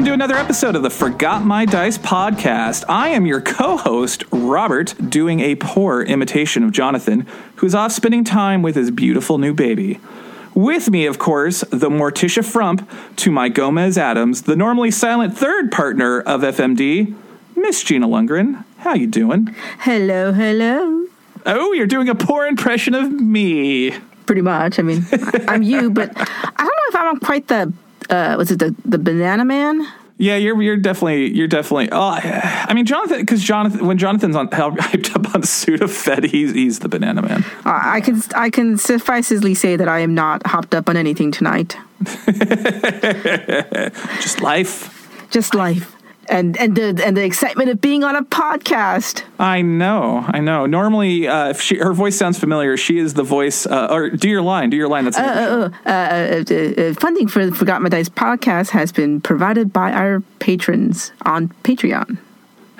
Welcome to another episode of the Forgot My Dice podcast. I am your co host, Robert, doing a poor imitation of Jonathan, who's off spending time with his beautiful new baby. With me, of course, the Morticia Frump to my Gomez Addams, the normally silent third partner of FMD, Miss Gina Lundgren. How you doing? Hello, hello. Oh, you're doing a poor impression of me. Pretty much. I mean, I'm you, but I don't know if I'm quite the uh, was it the the banana man? Yeah, you're you're definitely you're definitely. Oh, I mean, Jonathan, because Jonathan, when Jonathan's on hyped up on Sudafed, he's he's the banana man. Uh, I can I can sufficely say that I am not hopped up on anything tonight. Just life. Just life and and the and the excitement of being on a podcast. I know, I know. Normally, uh, if she her voice sounds familiar, she is the voice. Uh, or do your line, do your line. That's Uh, uh, uh, uh, uh, funding for the Forgot My Dice podcast has been provided by our patrons on Patreon.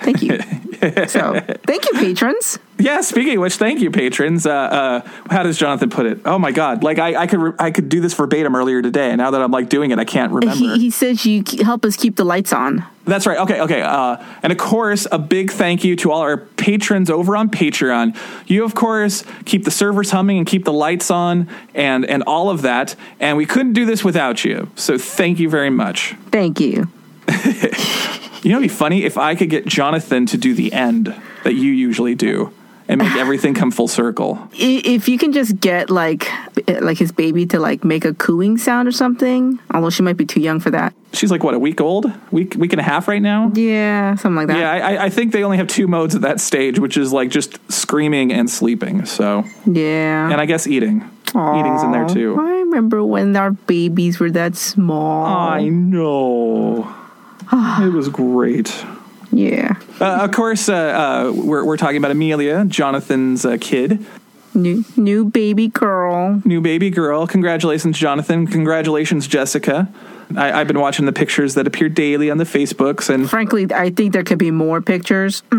Thank you. so, thank you, patrons. Yeah. Speaking of which, thank you, patrons. Uh, uh, how does Jonathan put it? Oh my God! Like I, I could, re- I could do this verbatim earlier today, and now that I'm like doing it, I can't remember. He, he says you help us keep the lights on. That's right. Okay, okay. Uh, and of course, a big thank you to all our patrons over on Patreon. You, of course, keep the servers humming and keep the lights on and and all of that. And we couldn't do this without you. So thank you very much. Thank you. You know, it'd be funny if I could get Jonathan to do the end that you usually do and make everything come full circle. If you can just get like eh, like his baby to like make a cooing sound or something, although she might be too young for that. She's like what a week old, week week and a half right now. Yeah, something like that. Yeah, I, I think they only have two modes at that stage, which is like just screaming and sleeping. So, Yeah. and I guess eating. Eating's in there too. I remember when our babies were that small. I know. it was great. yeah. Uh, of course, uh, uh, we're, we're talking about Amelia, Jonathan's uh, kid, New new baby girl. new baby girl. Congratulations, Jonathan. Congratulations, Jessica. I, I've been watching the pictures that appear daily on the Facebooks, and Frankly, I think there could be more pictures.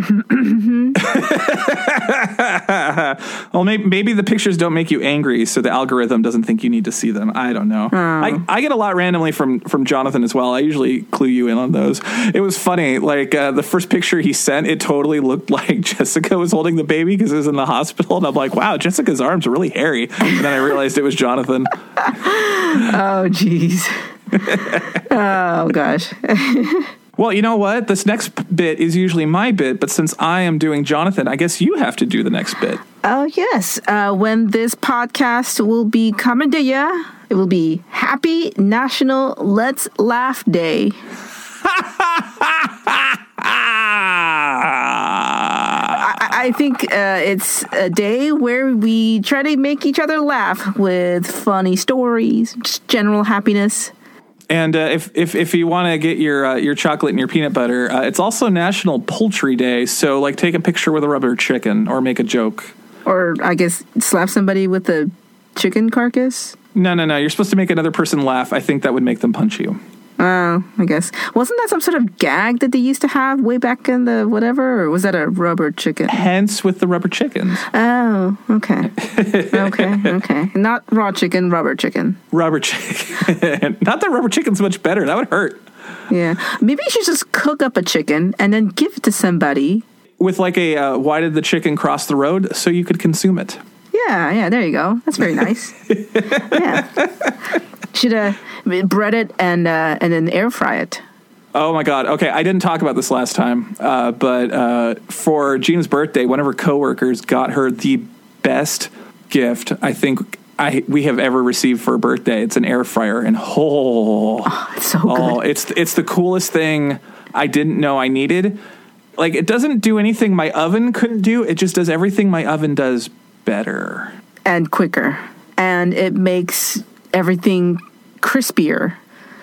well, maybe, maybe the pictures don't make you angry, so the algorithm doesn't think you need to see them. I don't know. I, I get a lot randomly from from Jonathan as well. I usually clue you in on those. It was funny. Like uh, the first picture he sent, it totally looked like Jessica was holding the baby because it was in the hospital, and I'm like, wow, Jessica's arms are really hairy. And then I realized it was Jonathan. oh, jeez. oh gosh. Well, you know what? This next bit is usually my bit, but since I am doing Jonathan, I guess you have to do the next bit. Oh yes. Uh, when this podcast will be coming to you, it will be Happy National Let's Laugh Day. I, I think uh, it's a day where we try to make each other laugh with funny stories, just general happiness. And uh, if, if if you want to get your uh, your chocolate and your peanut butter, uh, it's also National Poultry Day. So like, take a picture with a rubber chicken or make a joke. Or I guess slap somebody with a chicken carcass. No, no, no. You're supposed to make another person laugh. I think that would make them punch you. Oh, I guess. Wasn't that some sort of gag that they used to have way back in the whatever? Or was that a rubber chicken? Hence, with the rubber chickens, Oh, okay. okay, okay. Not raw chicken, rubber chicken. rubber chicken. Not that rubber chicken's much better. That would hurt. Yeah. Maybe you should just cook up a chicken and then give it to somebody. With like a uh, why did the chicken cross the road so you could consume it? Yeah, yeah, there you go. That's very nice. yeah. Should have bread it and uh, and then air fry it. Oh my god. Okay, I didn't talk about this last time, uh, but uh, for Gina's birthday, one of her coworkers got her the best gift I think I we have ever received for a birthday. It's an air fryer, and oh, It's so oh, good. it's it's the coolest thing I didn't know I needed. Like it doesn't do anything my oven couldn't do. It just does everything my oven does better. and quicker. And it makes everything crispier.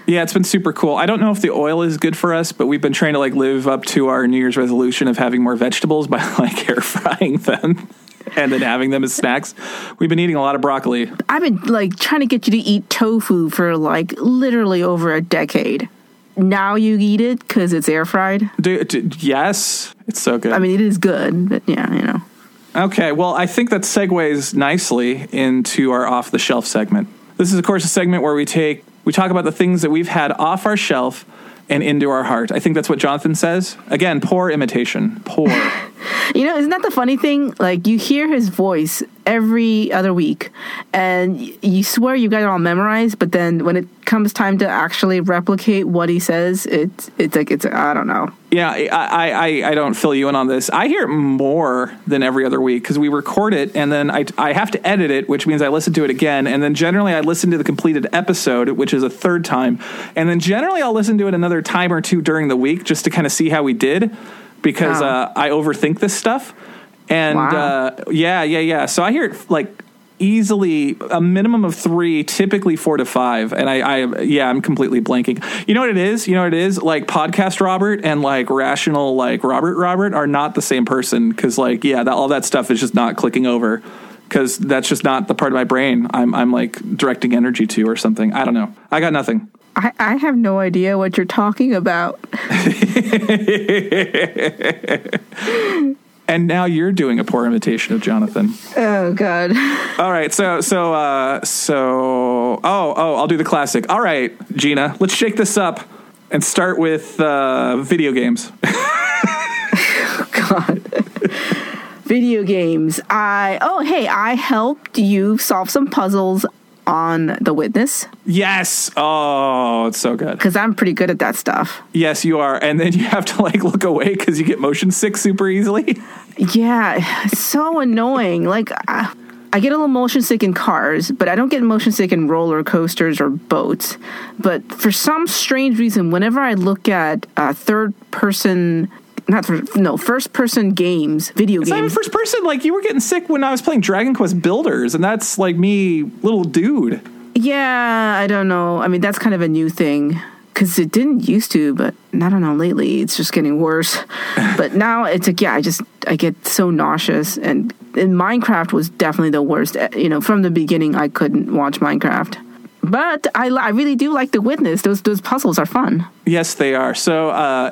Yeah, it's been super cool. I don't know if the oil is good for us, but we've been trying to like live up to our New Year's resolution of having more vegetables by like air frying them and then having them as snacks. We've been eating a lot of broccoli. I've been like trying to get you to eat tofu for like literally over a decade. Now you eat it because it's air fried. Do, do- yes, it's so good. I mean, it is good, but yeah, you know. Okay, well, I think that segues nicely into our off the shelf segment. This is, of course, a segment where we take we talk about the things that we've had off our shelf and into our heart. I think that's what Jonathan says. Again, poor imitation. Poor. You know, isn't that the funny thing? Like, you hear his voice every other week, and you swear you got it all memorized, but then when it comes time to actually replicate what he says, it's it's like it's I don't know. yeah, I, I, I, don't fill you in on this. I hear it more than every other week because we record it and then I, I have to edit it, which means I listen to it again. And then generally I listen to the completed episode, which is a third time. And then generally I'll listen to it another time or two during the week just to kind of see how we did because Wow. uh, I overthink this stuff. And Wow. uh, yeah, yeah, yeah. So I hear it like easily a minimum of three, typically four to five. And I, I, yeah, I'm completely blanking. You know what it is? You know what it is? Like podcast Robert and like rational like Robert Robert are not the same person because like yeah, that, all that stuff is just not clicking over because that's just not the part of my brain I'm I'm like directing energy to or something. I don't know. I got nothing. I, I have no idea what you're talking about. And now you're doing a poor imitation of Jonathan. Oh God. All right, so so uh so oh oh I'll do the classic. All right, Gina, let's shake this up and start with uh video games. God. Video games. I oh hey, I helped you solve some puzzles on The Witness yes. Oh, it's so good. because I'm pretty good at that stuff. Yes, you are. And then you have to like look away cuz you get motion sick super easily. Yeah, so annoying. Like I, I get a little motion sick in cars, but I don't get motion sick in roller coasters or boats. But for some strange reason, whenever I look at uh, third person, not third, no first person games, video It's not even games. first person like you were getting sick when I was playing Dragon Quest Builders and that's like me little dude. Yeah, I don't know. I mean, that's kind of a new thing because it didn't used to, but I don't know. Lately, it's just getting worse. but now it's like, yeah, I just I get so nauseous, and, and Minecraft was definitely the worst. You know, from the beginning, I couldn't watch Minecraft. But I, I really do like The Witness. Those those puzzles are fun. Yes, they are. So, uh,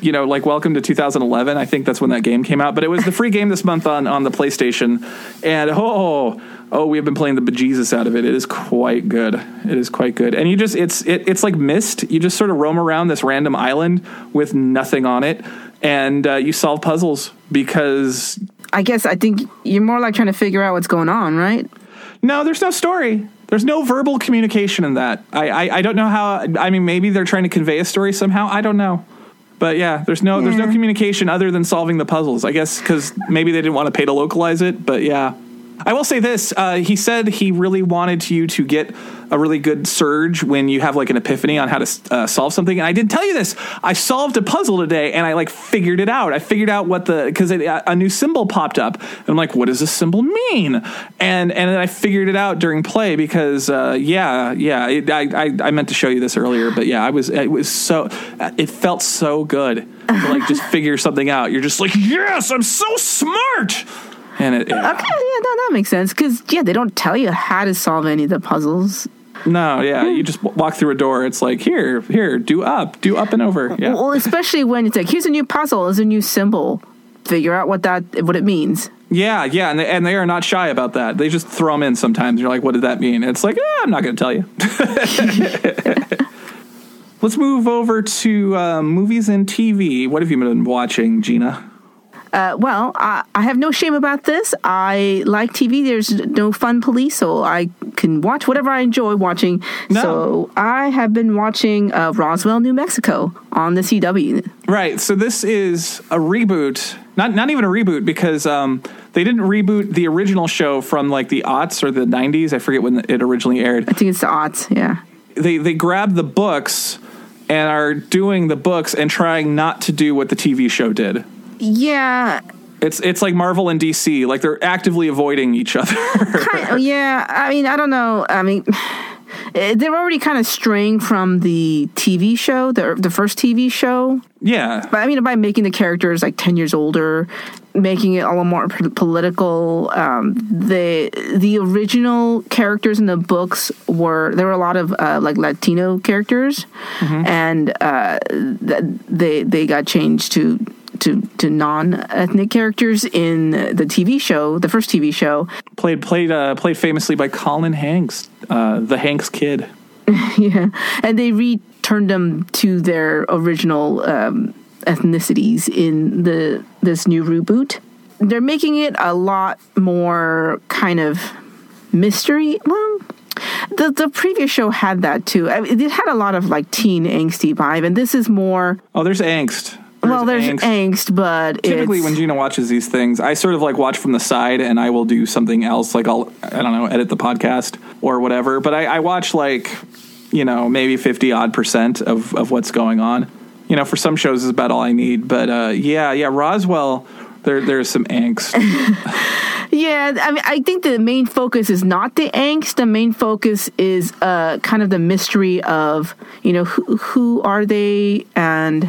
you know, like Welcome to 2011. I think that's when that game came out. But it was the free game this month on on the PlayStation, and oh, oh, we have been playing the bejesus out of it. It is quite good. It is quite good. And you just it's it, it's like Myst. You just sort of roam around this random island with nothing on it, and uh, you solve puzzles because I guess I think you're more like trying to figure out what's going on, right? No, there's no story. There's no verbal communication in that. I, I, I don't know how. I mean, maybe they're trying to convey a story somehow. I don't know. But yeah, there's no there's no communication other than solving the puzzles. I guess because maybe they didn't want to pay to localize it. But yeah, I will say this. Uh, he said he really wanted you to get a really good surge when you have like an epiphany on how to uh, solve something. And I didn't tell you this. I solved a puzzle today, and I like figured it out. I figured out what the because a new symbol popped up, and I'm like, what does this symbol mean? And and then I figured it out during play because uh, yeah, yeah. It, I, I I meant to show you this earlier, but yeah, I was it was so it felt so good to like just figure something out. You're just like, yes, I'm so smart. And it, yeah. Okay, yeah, that, that makes sense. Because yeah, they don't tell you how to solve any of the puzzles. No, yeah, you just walk through a door. It's like here, here, do up, do up and over. Yeah, Well, especially when it's like, here's a new puzzle, there's a new symbol. Figure out what that what it means. yeah, yeah, and they, and they are not shy about that. They just throw them in sometimes. You're like, what does that mean? And it's like, eh, I'm not going to tell you. Let's move over to uh, movies and TV. What have you been watching, Gina? Uh, well, I, I have no shame about this. I like TV. There's no fun police, so I can watch whatever I enjoy watching. No. So I have been watching uh, Roswell, New Mexico on the CW. Right. So this is a reboot. Not not even a reboot because um, they didn't reboot the original show from like the aughts or the 90s. I forget when it originally aired. I think it's the odds. Yeah. they they grabbed the books and are doing the books and trying not to do what the TV show did. Yeah. It's it's like Marvel and DC, like they're actively avoiding each other. Kind- yeah. I mean, I don't know. I mean, they're already kind of straying from the TV show, the the first TV show. Yeah. But I mean, by making the characters like ten years older, making it a little more p- political. Um, the the original characters in the books were there were a lot of uh, like Latino characters, and uh, th- they they got changed to. To, to non-ethnic characters in the TV show, the first TV show, Played played uh, played famously by Colin Hanks, uh, the Hanks kid. yeah, and they returned them to their original um, ethnicities in the this new reboot. They're making it a lot more kind of mystery. Well, the the previous show had that too. I mean, it had a lot of like teen angsty vibe, and this is more. Oh, there's angst. Well, there's angst, but Typically, when Gina watches these things, I sort of like watch from the side, and I will do something else. Like I'll, I don't know, edit the podcast or whatever. But I, I watch like, you know, maybe fifty odd percent of of what's going on. You know, for some shows is about all I need. But uh, yeah, yeah, Roswell, there there's some angst. Yeah, I mean, I think the main focus is not the angst. The main focus is uh, kind of the mystery of you know who who are they and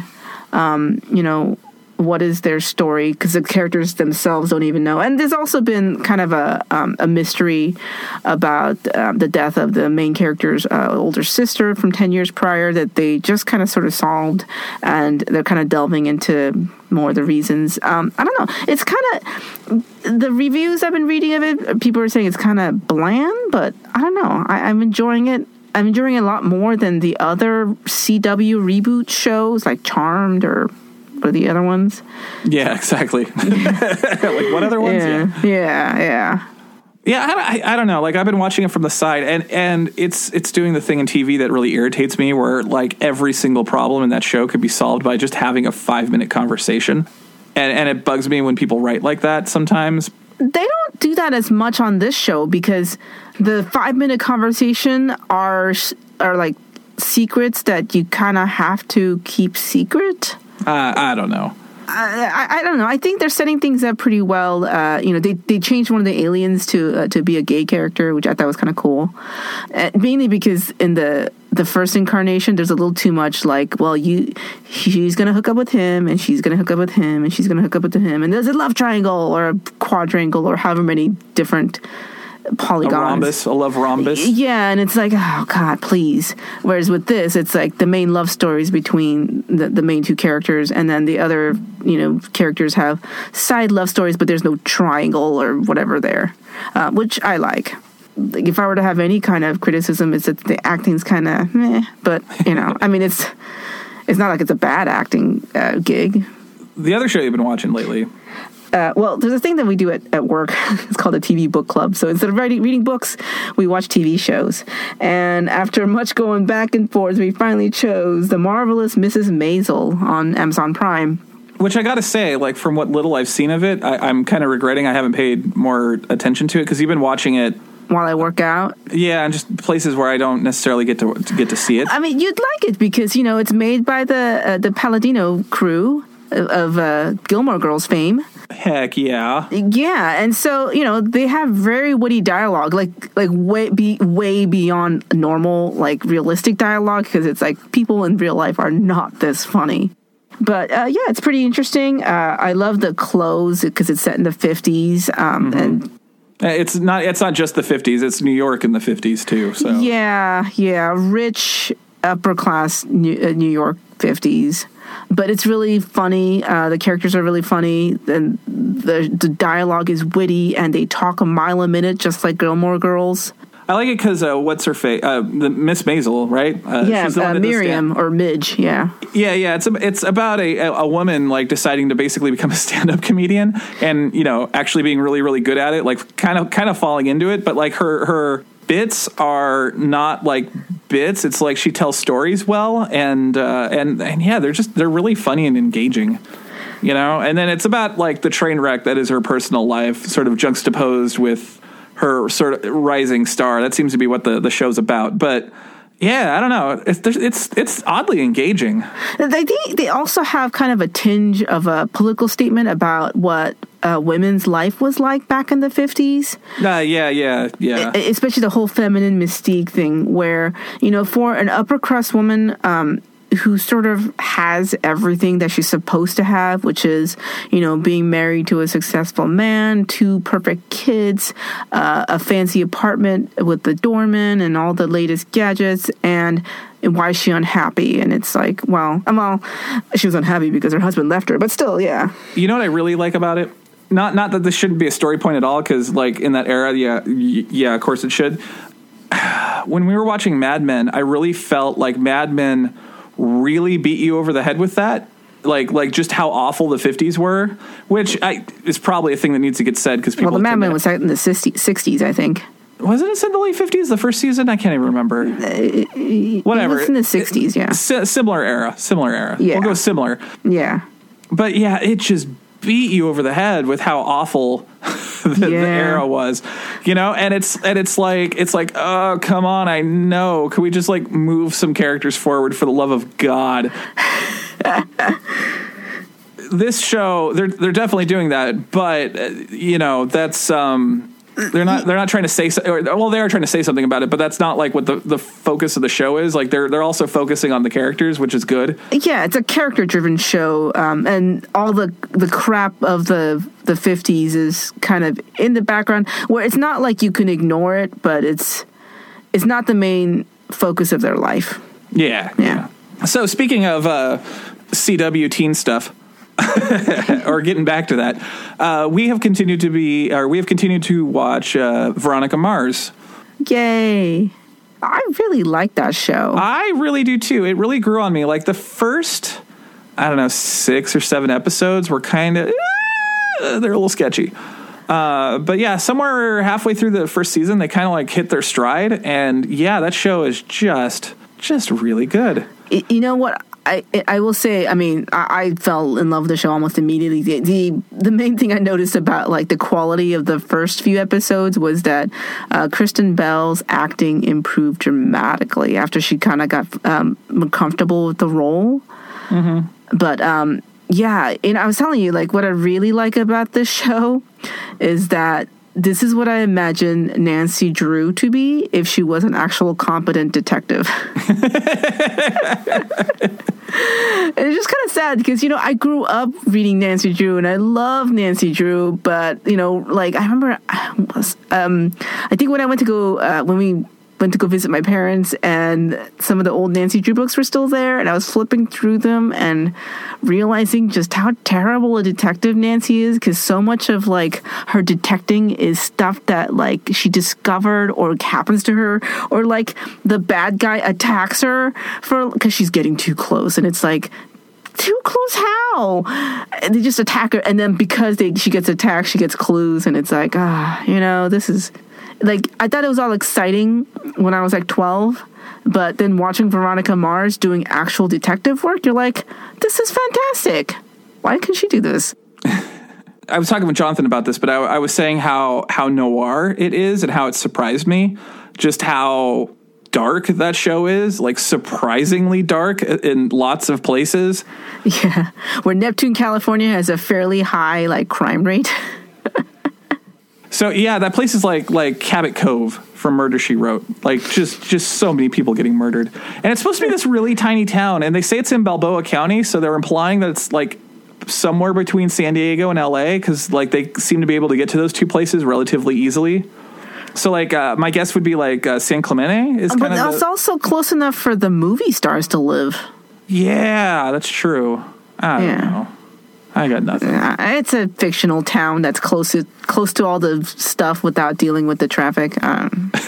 um, you know what is their story because the characters themselves don't even know. And there's also been kind of a um, a mystery about um, the death of the main character's uh, older sister from ten years prior that they just kind of sort of solved, and they're kind of delving into more of the reasons. Um, I don't know. It's kind of the reviews I've been reading of it. People are saying it's kind of bland, but I don't know. I, I'm enjoying it. I'm enjoying it a lot more than the other CW reboot shows like Charmed or what are the other ones? yeah, exactly. like what other ones? yeah, yeah, yeah. Yeah, I, I, I don't know. Like I've been watching it from the side, and and it's it's doing the thing in TV that really irritates me, where like every single problem in that show could be solved by just having a five minute conversation, and and it bugs me when people write like that sometimes. They don't do that as much on this show because the five minute conversation are are like secrets that you kind of have to keep secret. Uh, I don't know. I, I don't know. I think they're setting things up pretty well. Uh, you know, they, they changed one of the aliens to uh, to be a gay character, which I thought was kind of cool. Uh, mainly because in the the first incarnation, there's a little too much like, well, you she's gonna hook up with him, and she's gonna hook up with him, and she's gonna hook up with him, and there's a love triangle or a quadrangle or however many different A rhombus, a love rhombus. Yeah, and it's like, oh God, please. Whereas with this, it's like the main love stories between the, the main two characters, and then the other, you know, characters have side love stories, but there's no triangle or whatever there, uh, which I like. Like if I were to have any kind of criticism, it's that the acting's kind of meh. But you know, I mean, it's it's not like it's a bad acting uh, gig. The other show you've been watching lately. Uh, well, there's a thing that we do at, at work. it's called a TV book club. So instead of writing, reading books, we watch TV shows. And after much going back and forth, we finally chose The Marvelous Mrs. Maisel on Amazon Prime. Which I gotta say, like from what little I've seen of it, I, I'm kind of regretting I haven't paid more attention to it because you've been watching it, While I work out, yeah, and just places where I don't necessarily get to, to get to see it. I mean, you'd like it because you know it's made by the uh, the Palladino crew of uh, Gilmore Girls fame. Heck yeah, Yeah, and so you know they have very witty dialogue, like like way be way beyond normal, like realistic dialogue, because it's like people in real life are not this funny. But uh, yeah, it's pretty interesting. Uh, I love the clothes because it's set in the fifties, um, and Uh, it's not. It's not just the '50s. It's New York in the '50s too. So yeah, yeah, rich upper class New, uh, New York fifties. But it's really funny. Uh, the characters are really funny, and the the dialogue is witty, and they talk a mile a minute, just like Gilmore Girls. I like it because uh, what's her face? Uh, the Miss Maisel, right? Uh, Yeah, uh, Miriam or Midge. Yeah, Yeah, yeah. It's a, it's about a a woman like deciding to basically become a stand up comedian, and you know actually being really really good at it. Like kind of kind of falling into it, but like her her bits are not like bits. It's like she tells stories well, and uh, and and yeah, they're just they're really funny and engaging. You know, and then it's about like the train wreck that is her personal life, sort of juxtaposed with her sort of rising star. That seems to be what the the show's about. But yeah, I don't know. It's it's it's oddly engaging. They think they also have kind of a tinge of a political statement about what uh, women's life was like back in the fifties. Uh, yeah, yeah, yeah. especially the whole feminine mystique thing where you know for an upper crust woman um who sort of has everything that she's supposed to have which is you know being married to a successful man two perfect kids uh, a fancy apartment with the doorman and all the latest gadgets and why is she unhappy and it's like well well she was unhappy because her husband left her but still yeah You know what I really like about it? Not not that this shouldn't be a story point at all, because like in that era, yeah, yeah, of course it should. When we were watching Mad Men, I really felt like Mad Men really beat you over the head with that. Like, like just how awful the '50s were, which I, is probably a thing that needs to get said because people. well the Mad Men was set in the 60s, 60s i think wasn't it said the late '50s, the first season? I can't even remember. Whatever, Uh, it's in the 60s yeah Si- similar era, similar era. Yeah. We'll go similar. yeah But yeah, it just beat you over the head with how awful the, the era was, you know. And it's and it's like it's like oh come on, I know. Can we just like move some characters forward for the love of God? this show, they're they're definitely doing that, but uh, you know that's um. They're not. They're not trying to say. so- Or, well, they are trying to say something about it, but that's not like what the, the focus of the show is. Like they're they're also focusing on the characters, which is good. yeah it's a character driven show um, and all the the crap of the the 50s is kind of in the background where it's not like you can ignore it but it's it's not the main focus of their life Yeah, Yeah. So speaking of uh, CW teen stuff, or getting back to that, uh, we have continued to be, or we have continued to watch uh, Veronica Mars. yay i really like that show I really do too. It really grew on me. Like the first, I don't know, six or seven episodes were kind of, they're a little sketchy. Uh, but yeah, somewhere halfway through the first season, they kind of like hit their stride, and yeah, that show is just, just really good. You know what I I will say I mean I, I fell in love with the show almost immediately. The, the the main thing I noticed about like the quality of the first few episodes was that uh, Kristen Bell's acting improved dramatically after she kind of got um, comfortable with the role. But um yeah and I was telling you like what I really like about this show is that this is what I imagine Nancy Drew to be if she was an actual competent detective. And it's just kind of sad because you know I grew up reading Nancy Drew and I love Nancy Drew, but you know, like I remember, I, was, um, I think when I went to go uh, when we went to go visit my parents and some of the old Nancy Drew books were still there, and I was flipping through them and realizing just how terrible a detective Nancy is because so much of like her detecting is stuff that like she discovered or happens to her or like the bad guy attacks her for because she's getting too close and it's like too close? How? And they just attack her and then because they she gets attacked she gets clues and it's like ah you know this is like i thought it was all exciting when i was like 12 but then watching veronica mars doing actual detective work you're like this is fantastic. Why can she do this? I was talking with Jonathan about this, but I, I was saying how how noir it is and how it surprised me, just how dark that show is, like surprisingly dark in lots of places. yeah. Where neptune california has a fairly high like crime rate So yeah, that place is like like Cabot Cove from Murder She Wrote. Like just just so many people getting murdered, and it's supposed to be this really tiny town, and they say it's in Balboa County, so they're implying that it's like somewhere between San Diego and LA because like they seem to be able to get to those two places relatively easily. So like uh, my guess would be like uh, San Clemente is but kind of it's also close enough for the movie stars to live yeah, that's true. I don't Yeah. I got nothing. Uh, it's a fictional town that's close to close to all the stuff without dealing with the traffic. Um,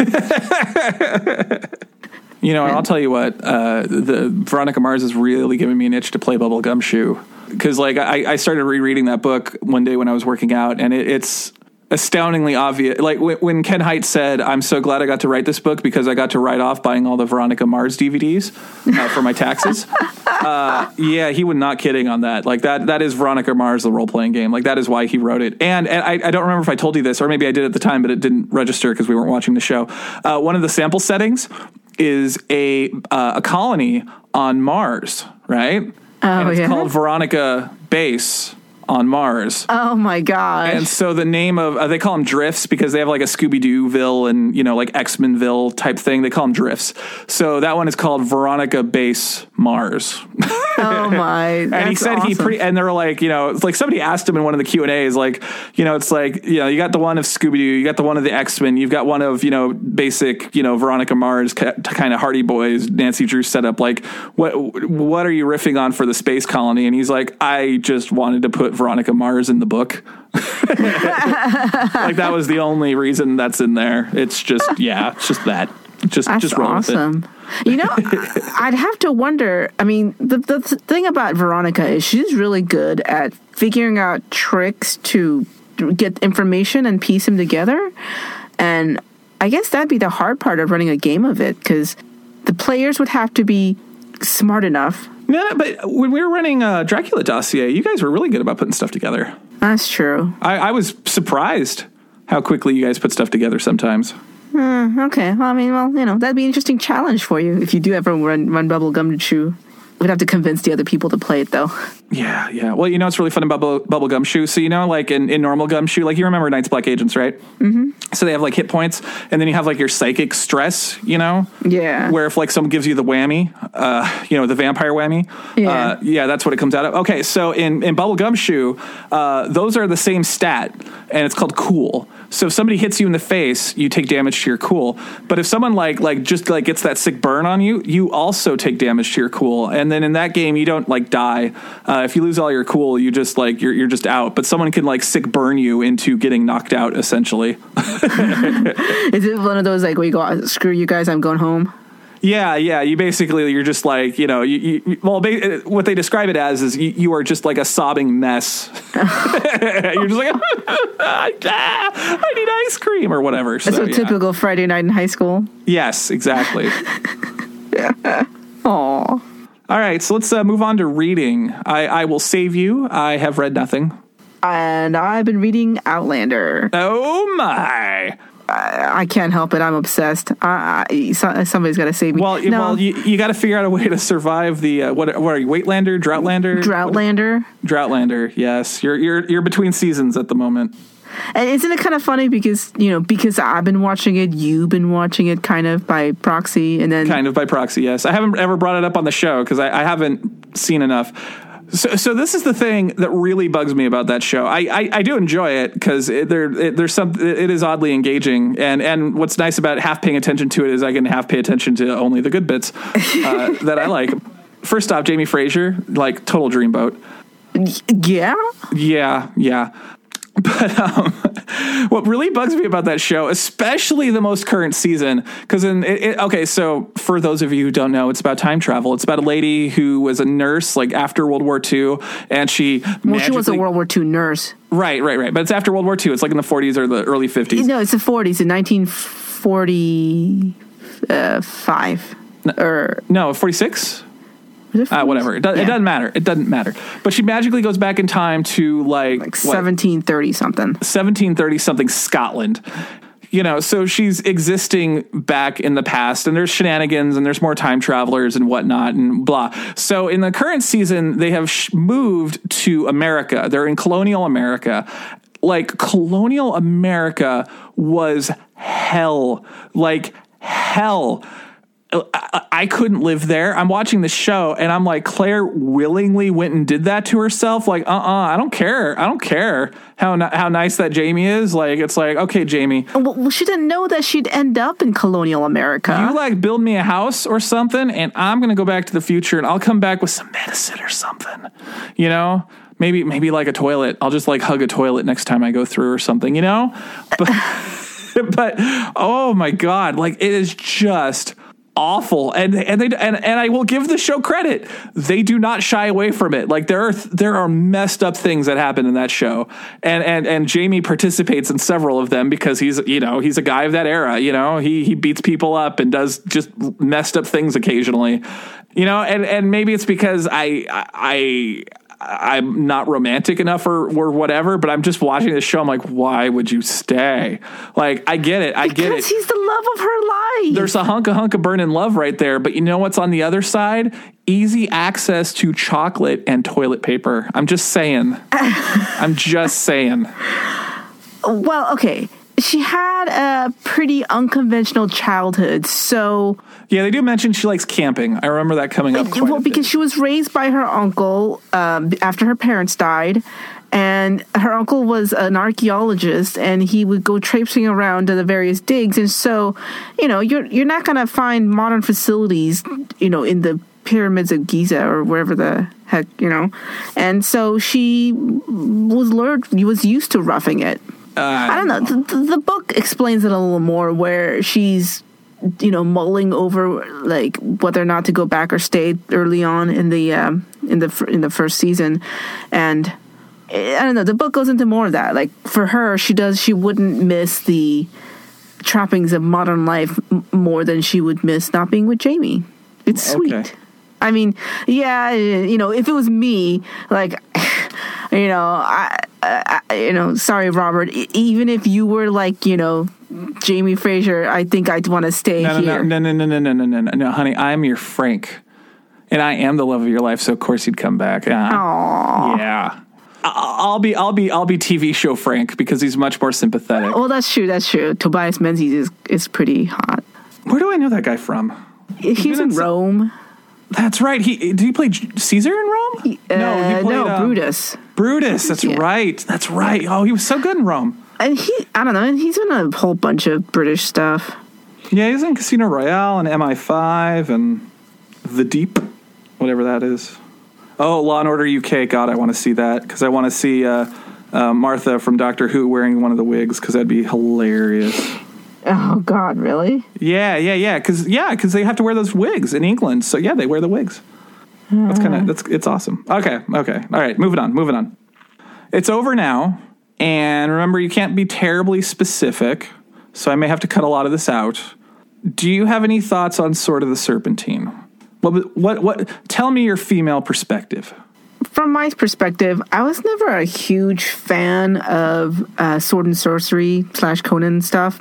You know, and I'll tell you what, uh, the Veronica Mars is really giving me an itch to play Bubblegumshoe because, like, I, I started rereading that book one day when I was working out, and it, it's astoundingly obvious. Like when, when Ken Hite said, "I'm so glad I got to write this book because I got to write off buying all the Veronica Mars DVDs uh, for my taxes." uh, yeah, he was not kidding on that. Like that, that is Veronica Mars, the role playing game. Like that is why he wrote it. And, and I, I don't remember if I told you this, or maybe I did at the time, but it didn't register because we weren't watching the show. Uh, one of the sample settings is a uh, a colony on Mars, right? Oh, and it's yeah? called Veronica Base on Mars. Oh my god! And so the name of uh, they call them drifts because they have like a Scooby Dooville and you know like X Menville type thing. They call them drifts. So that one is called Veronica Base Mars. oh my. and he said he pretty and they're like you know it's like somebody asked him in one of the Q and A's like you know it's like you know you got the one of Scooby Doo, you got the one of the X Men, you've got one of you know basic you know Veronica Mars kind of Hardy Boys Nancy Drew setup. Like what what are you riffing on for the space colony? And he's like I just wanted to put Veronica Mars in the book. like that was the only reason that's in there. It's just yeah, it's just that. Just That's just awesome. You know, I'd have to wonder. I mean, the the thing about Veronica is she's really good at figuring out tricks to get information and piece them together. And I guess that'd be the hard part of running a game of it because the players would have to be smart enough. No, but when we were running uh, Dracula dossier, you guys were really good about putting stuff together. That's true. I, I was surprised how quickly you guys put stuff together sometimes. Okay. Well, I mean, well, you know, that'd be an interesting challenge for you if you do ever run run Bubblegum to Chew. We'd have to convince the other people to play it, though. Yeah, yeah. Well, you know what's really fun about Bubble, Gum Shoe? So, you know, like in, in normal Gumshoe, like you remember Night's Black Agents, right? Mm-hmm. So they have like hit points, and then you have like your psychic stress, you know? Yeah. Where if like someone gives you the whammy, uh, you know, the vampire whammy, Yeah. uh, yeah, that's what it comes out of. Okay, so in, in Bubble Gumshoe, uh, those are the same stat, and it's called cool. So if somebody hits you in the face, you take damage to your cool. But if someone like like just like gets that sick burn on you, you also take damage to your cool. And then in that game, you don't like die. Uh, if you lose all your cool, you just like you're you're just out. But someone can like sick burn you into getting knocked out essentially. Is it one of those like you go, screw you guys, I'm going home? Yeah, yeah. You basically you're just like you know you, you well ba- what they describe it as is you, you are just like a sobbing mess. you're just like ah, I need ice cream or whatever. So, That's so yeah. typical Friday night in high school. Yes, exactly. yeah. Aw. All right, so let's uh, move on to reading. I, I will save you. I have read nothing. And I've been reading Outlander. Oh my! I can't help it. I'm obsessed. I, I, so- somebody's got to save me. Well, you, no, well, you, you got to figure out a way to survive the uh, what? What are you? Waitlander, Droughtlander, Droughtlander. Droughtlander. Yes, you're you're you're between seasons at the moment. And isn't it kind of funny because you know because I've been watching it, you've been watching it kind of by proxy, and then kind of by proxy. Yes, I haven't ever brought it up on the show because I, I haven't seen enough. So, so this is the thing that really bugs me about that show. I, I, I do enjoy it because there it, there's some it is oddly engaging, and and what's nice about half paying attention to it is I can half pay attention to only the good bits uh, that I like. First off, Jamie Fraser, like total dreamboat. yeah, Yeah, yeah. But um, what really bugs me about that show, especially the most current season, because in it, it, okay, so for those of you who don't know, it's about time travel. It's about a lady who was a nurse like after World War II, and she well, she was a World War II nurse. right, right, right. But it's after World War II. It's like in the 40s or the early 50s. No, it's the 40s, in 1945. or No, 46. Uh, whatever. It, do, Yeah. it doesn't matter. It doesn't matter. But she magically goes back in time to like, like what? 1730 something. 1730 something Scotland. You know, so she's existing back in the past, and there's shenanigans, and there's more time travelers and whatnot, and blah. So in the current season, they have sh- moved to America. They're in colonial America. Like colonial America was hell, like hell. I, couldn't live there. I'm watching the show and I'm like, Claire willingly went and did that to herself. Like, uh, uh I don't care. I don't care how how nice that Jamie is. Like, it's like, okay, Jamie, Well, well, she didn't know that she'd end up in colonial America. you like build me a house or something, and I'm gonna go back to the future and I'll come back with some medicine or something. You know, maybe maybe like a toilet. I'll just like hug a toilet next time I go through or something. You know, but but oh my god, like it is just awful. And and they and, and I will give the show credit. They do not shy away from it. Like there are there are messed up things that happen in that show. And and and Jamie participates in several of them because he's you know he's a guy of that era you know? He he beats people up and does just messed up things occasionally. You know and and maybe it's because I I I'm not romantic enough or, or whatever, but I'm just watching this show. I'm like, why would you stay? Like, I get it. I get it. Because he's the love of her life. There's a hunk of hunk of burning love right there, but you know what's on the other side? Easy access to chocolate and toilet paper. I'm just saying. I'm just saying. well, okay. She had a pretty unconventional childhood, so Yeah, they do mention she likes camping. I remember that coming up. Quite well because she was raised by her uncle um, after her parents died and her uncle was an archaeologist and he would go traipsing around to the various digs and so you know you're you're not going to find modern facilities you know in the pyramids of Giza or wherever the heck you know and so she was learned was used to roughing it I don't know. The, the, book explains it a little more, where she's, you know, mulling over like whether or not to go back or stay early on in the um, in the in the first season, and I don't know. The book goes into more of that. Like for her, she does. She wouldn't miss the trappings of modern life more than she would miss not being with Jamie. It's sweet. Okay. I mean, yeah, you know, if it was me, like, you know, I, I you know, sorry, Robert. Even if you were like, you know, Jamie Fraser, I think I'd want to stay no, here. no, no, no, no, no, no, no, no, no, honey. I'm your Frank, and I am the love of your life. So of course he'd come back. Uh, yeah, yeah. I- I'll be, I'll be, I'll be TV show Frank because he's much more sympathetic. Well, that's true. That's true. Tobias Menzies is is pretty hot. Where do I know that guy from? He's been in in Rome. That's right. He did he play Caesar in Rome? Uh, no, he played no, um, Brutus. Brutus. That's Yeah. right. That's right. Oh, he was so good in Rome. And he, I don't know, and he's in a whole bunch of British stuff. Yeah, he's in Casino Royale and MI5 and The Deep, whatever that is. Oh, Law and Order UK. God, I want to see that because I want to see uh, uh, Martha from Doctor Who wearing one of the wigs because that'd be hilarious. Oh God, really? Yeah, yeah, yeah. Because yeah, because they have to wear those wigs in England. So yeah, they wear the wigs. That's kind of that's it's awesome. Okay, okay, all right. Moving on, moving on. It's over now, and remember, you can't be terribly specific. So I may have to cut a lot of this out. Do you have any thoughts on Sword of the Serpentine? What what what? Tell me your female perspective. from my perspective, I was never a huge fan of uh, sword and sorcery slash Conan stuff.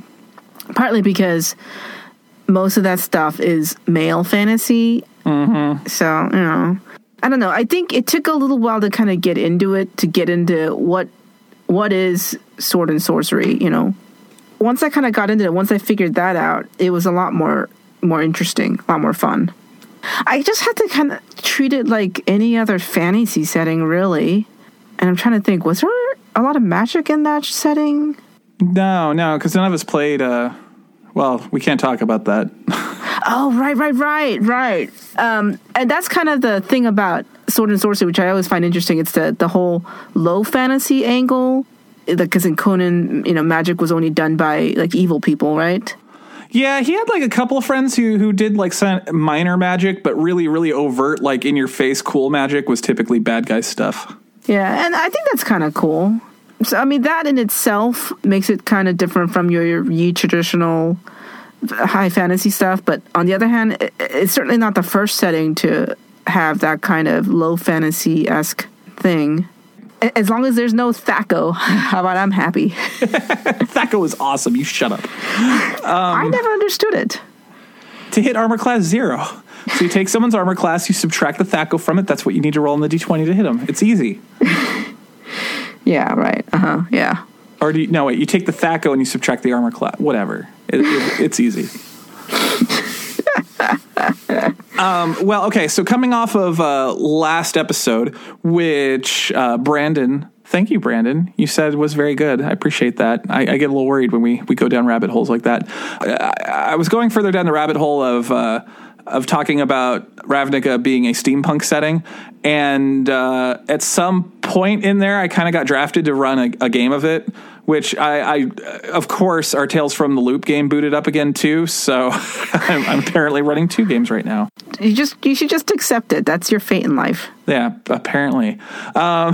Partly because most of that stuff is male fantasy. Mm-hmm. So you know, I don't know. I think it took a little while to kind of get into it, to get into what what is sword and sorcery. You know, once I kind of got into it, once I figured that out, it was a lot more more interesting, a lot more fun. I just had to kind of treat it like any other fantasy setting, really. And I'm trying to think, was there a lot of magic in that setting? No, no, because none of us played. Uh, well, we can't talk about that. Oh, right, right, right, right. Um, and that's kind of the thing about sword and sorcery, which I always find interesting. It's the the whole low fantasy angle, because in Conan, you know, magic was only done by like evil people, right? Yeah, he had like a couple of friends who who did like some minor magic, but really, really overt, like in your face, cool magic was typically bad guy stuff. Yeah, and I think that's kind of cool. So I mean, that in itself makes it kind of different from your, your, your traditional high fantasy stuff. But on the other hand, it, it's certainly not the first setting to have that kind of low fantasy esque thing. As long as there's no Thaco, how about I'm happy? Thaco is awesome. You shut up. I um, never understood it. To hit armor class zero. So you take someone's armor class, you subtract the Thaco from it. That's what you need to roll in the d20 to hit them. It's easy. Yeah, right. Uh huh. Yeah. Or do you, no, wait, you take the Thaco and you subtract the armor class. Whatever. It, it, it's easy. um, well, okay, so coming off of uh, last episode, which uh, Brandon, thank you, Brandon, you said was very good. I appreciate that. I, I get a little worried when we, we go down rabbit holes like that. I, I was going further down the rabbit hole of. Uh, of talking about Ravnica being a steampunk setting, and uh, at some point in there, I kind of got drafted to run a, a game of it, which I, I, of course, our Tales from the Loop game booted up again too. So I'm, I'm apparently running two games right now. You just you should just accept it. That's your fate in life. Yeah, apparently. Um,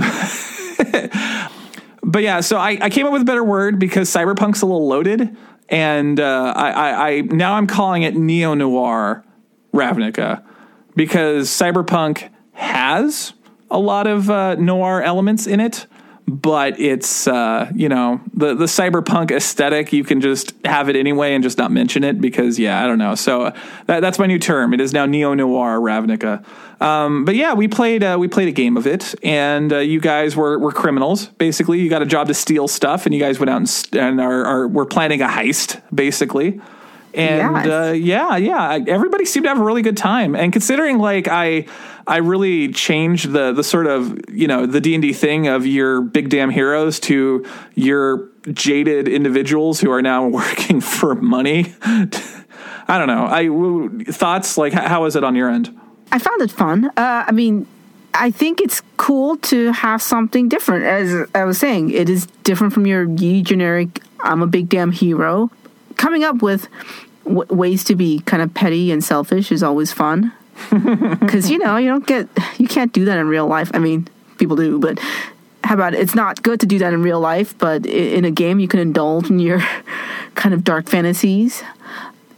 but yeah, so I, I came up with a better word because cyberpunk's a little loaded, and uh, I, I, I now I'm calling it neo noir Ravnica because cyberpunk has a lot of uh, noir elements in it but it's uh, you know the the cyberpunk aesthetic. You can just have it anyway and just not mention it because yeah, I don't know. So uh, that, that's my new term. It is now neo noir Ravnica. Um, but yeah, we played uh, we played a game of it, and uh, you guys were were criminals. Basically, you got a job to steal stuff, and you guys went out and, st- and are, are were planning a heist, basically. And Yes. uh, yeah, yeah, everybody seemed to have a really good time. And considering like I, I really changed the the sort of you know the D and D thing of your big damn heroes to your jaded individuals who are now working for money. I don't know. I w- thoughts like how is it on your end? I found it fun. Uh, I mean, I think it's cool to have something different. As I was saying, it is different from your generic "I'm a big damn hero." Coming up with w- ways to be kind of petty and selfish is always fun because you know you don't get you can't do that in real life. I mean, people do, but how about it? it's not good to do that in real life, but in a game you can indulge in your kind of dark fantasies.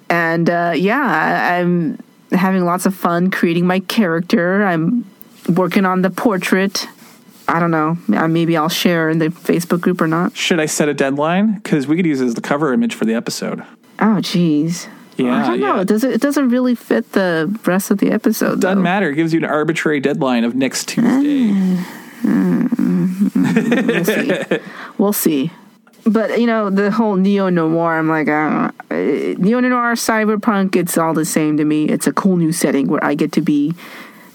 And uh, yeah, I'm having lots of fun creating my character. I'm working on the portrait. I don't know. Maybe I'll share in the Facebook group or not. Should I set a deadline? Because we could use it as the cover image for the episode. Oh, jeez. Yeah, I don't know. yeah. It doesn't. It doesn't really fit the rest of the episode. Doesn't though. matter. It gives you an arbitrary deadline of next eh. Tuesday. Mm, mm, mm, we'll see. we'll see. But you know, the whole neo noir. I'm like, uh, eh, neo noir, cyberpunk. It's all the same to me. It's a cool new setting where I get to be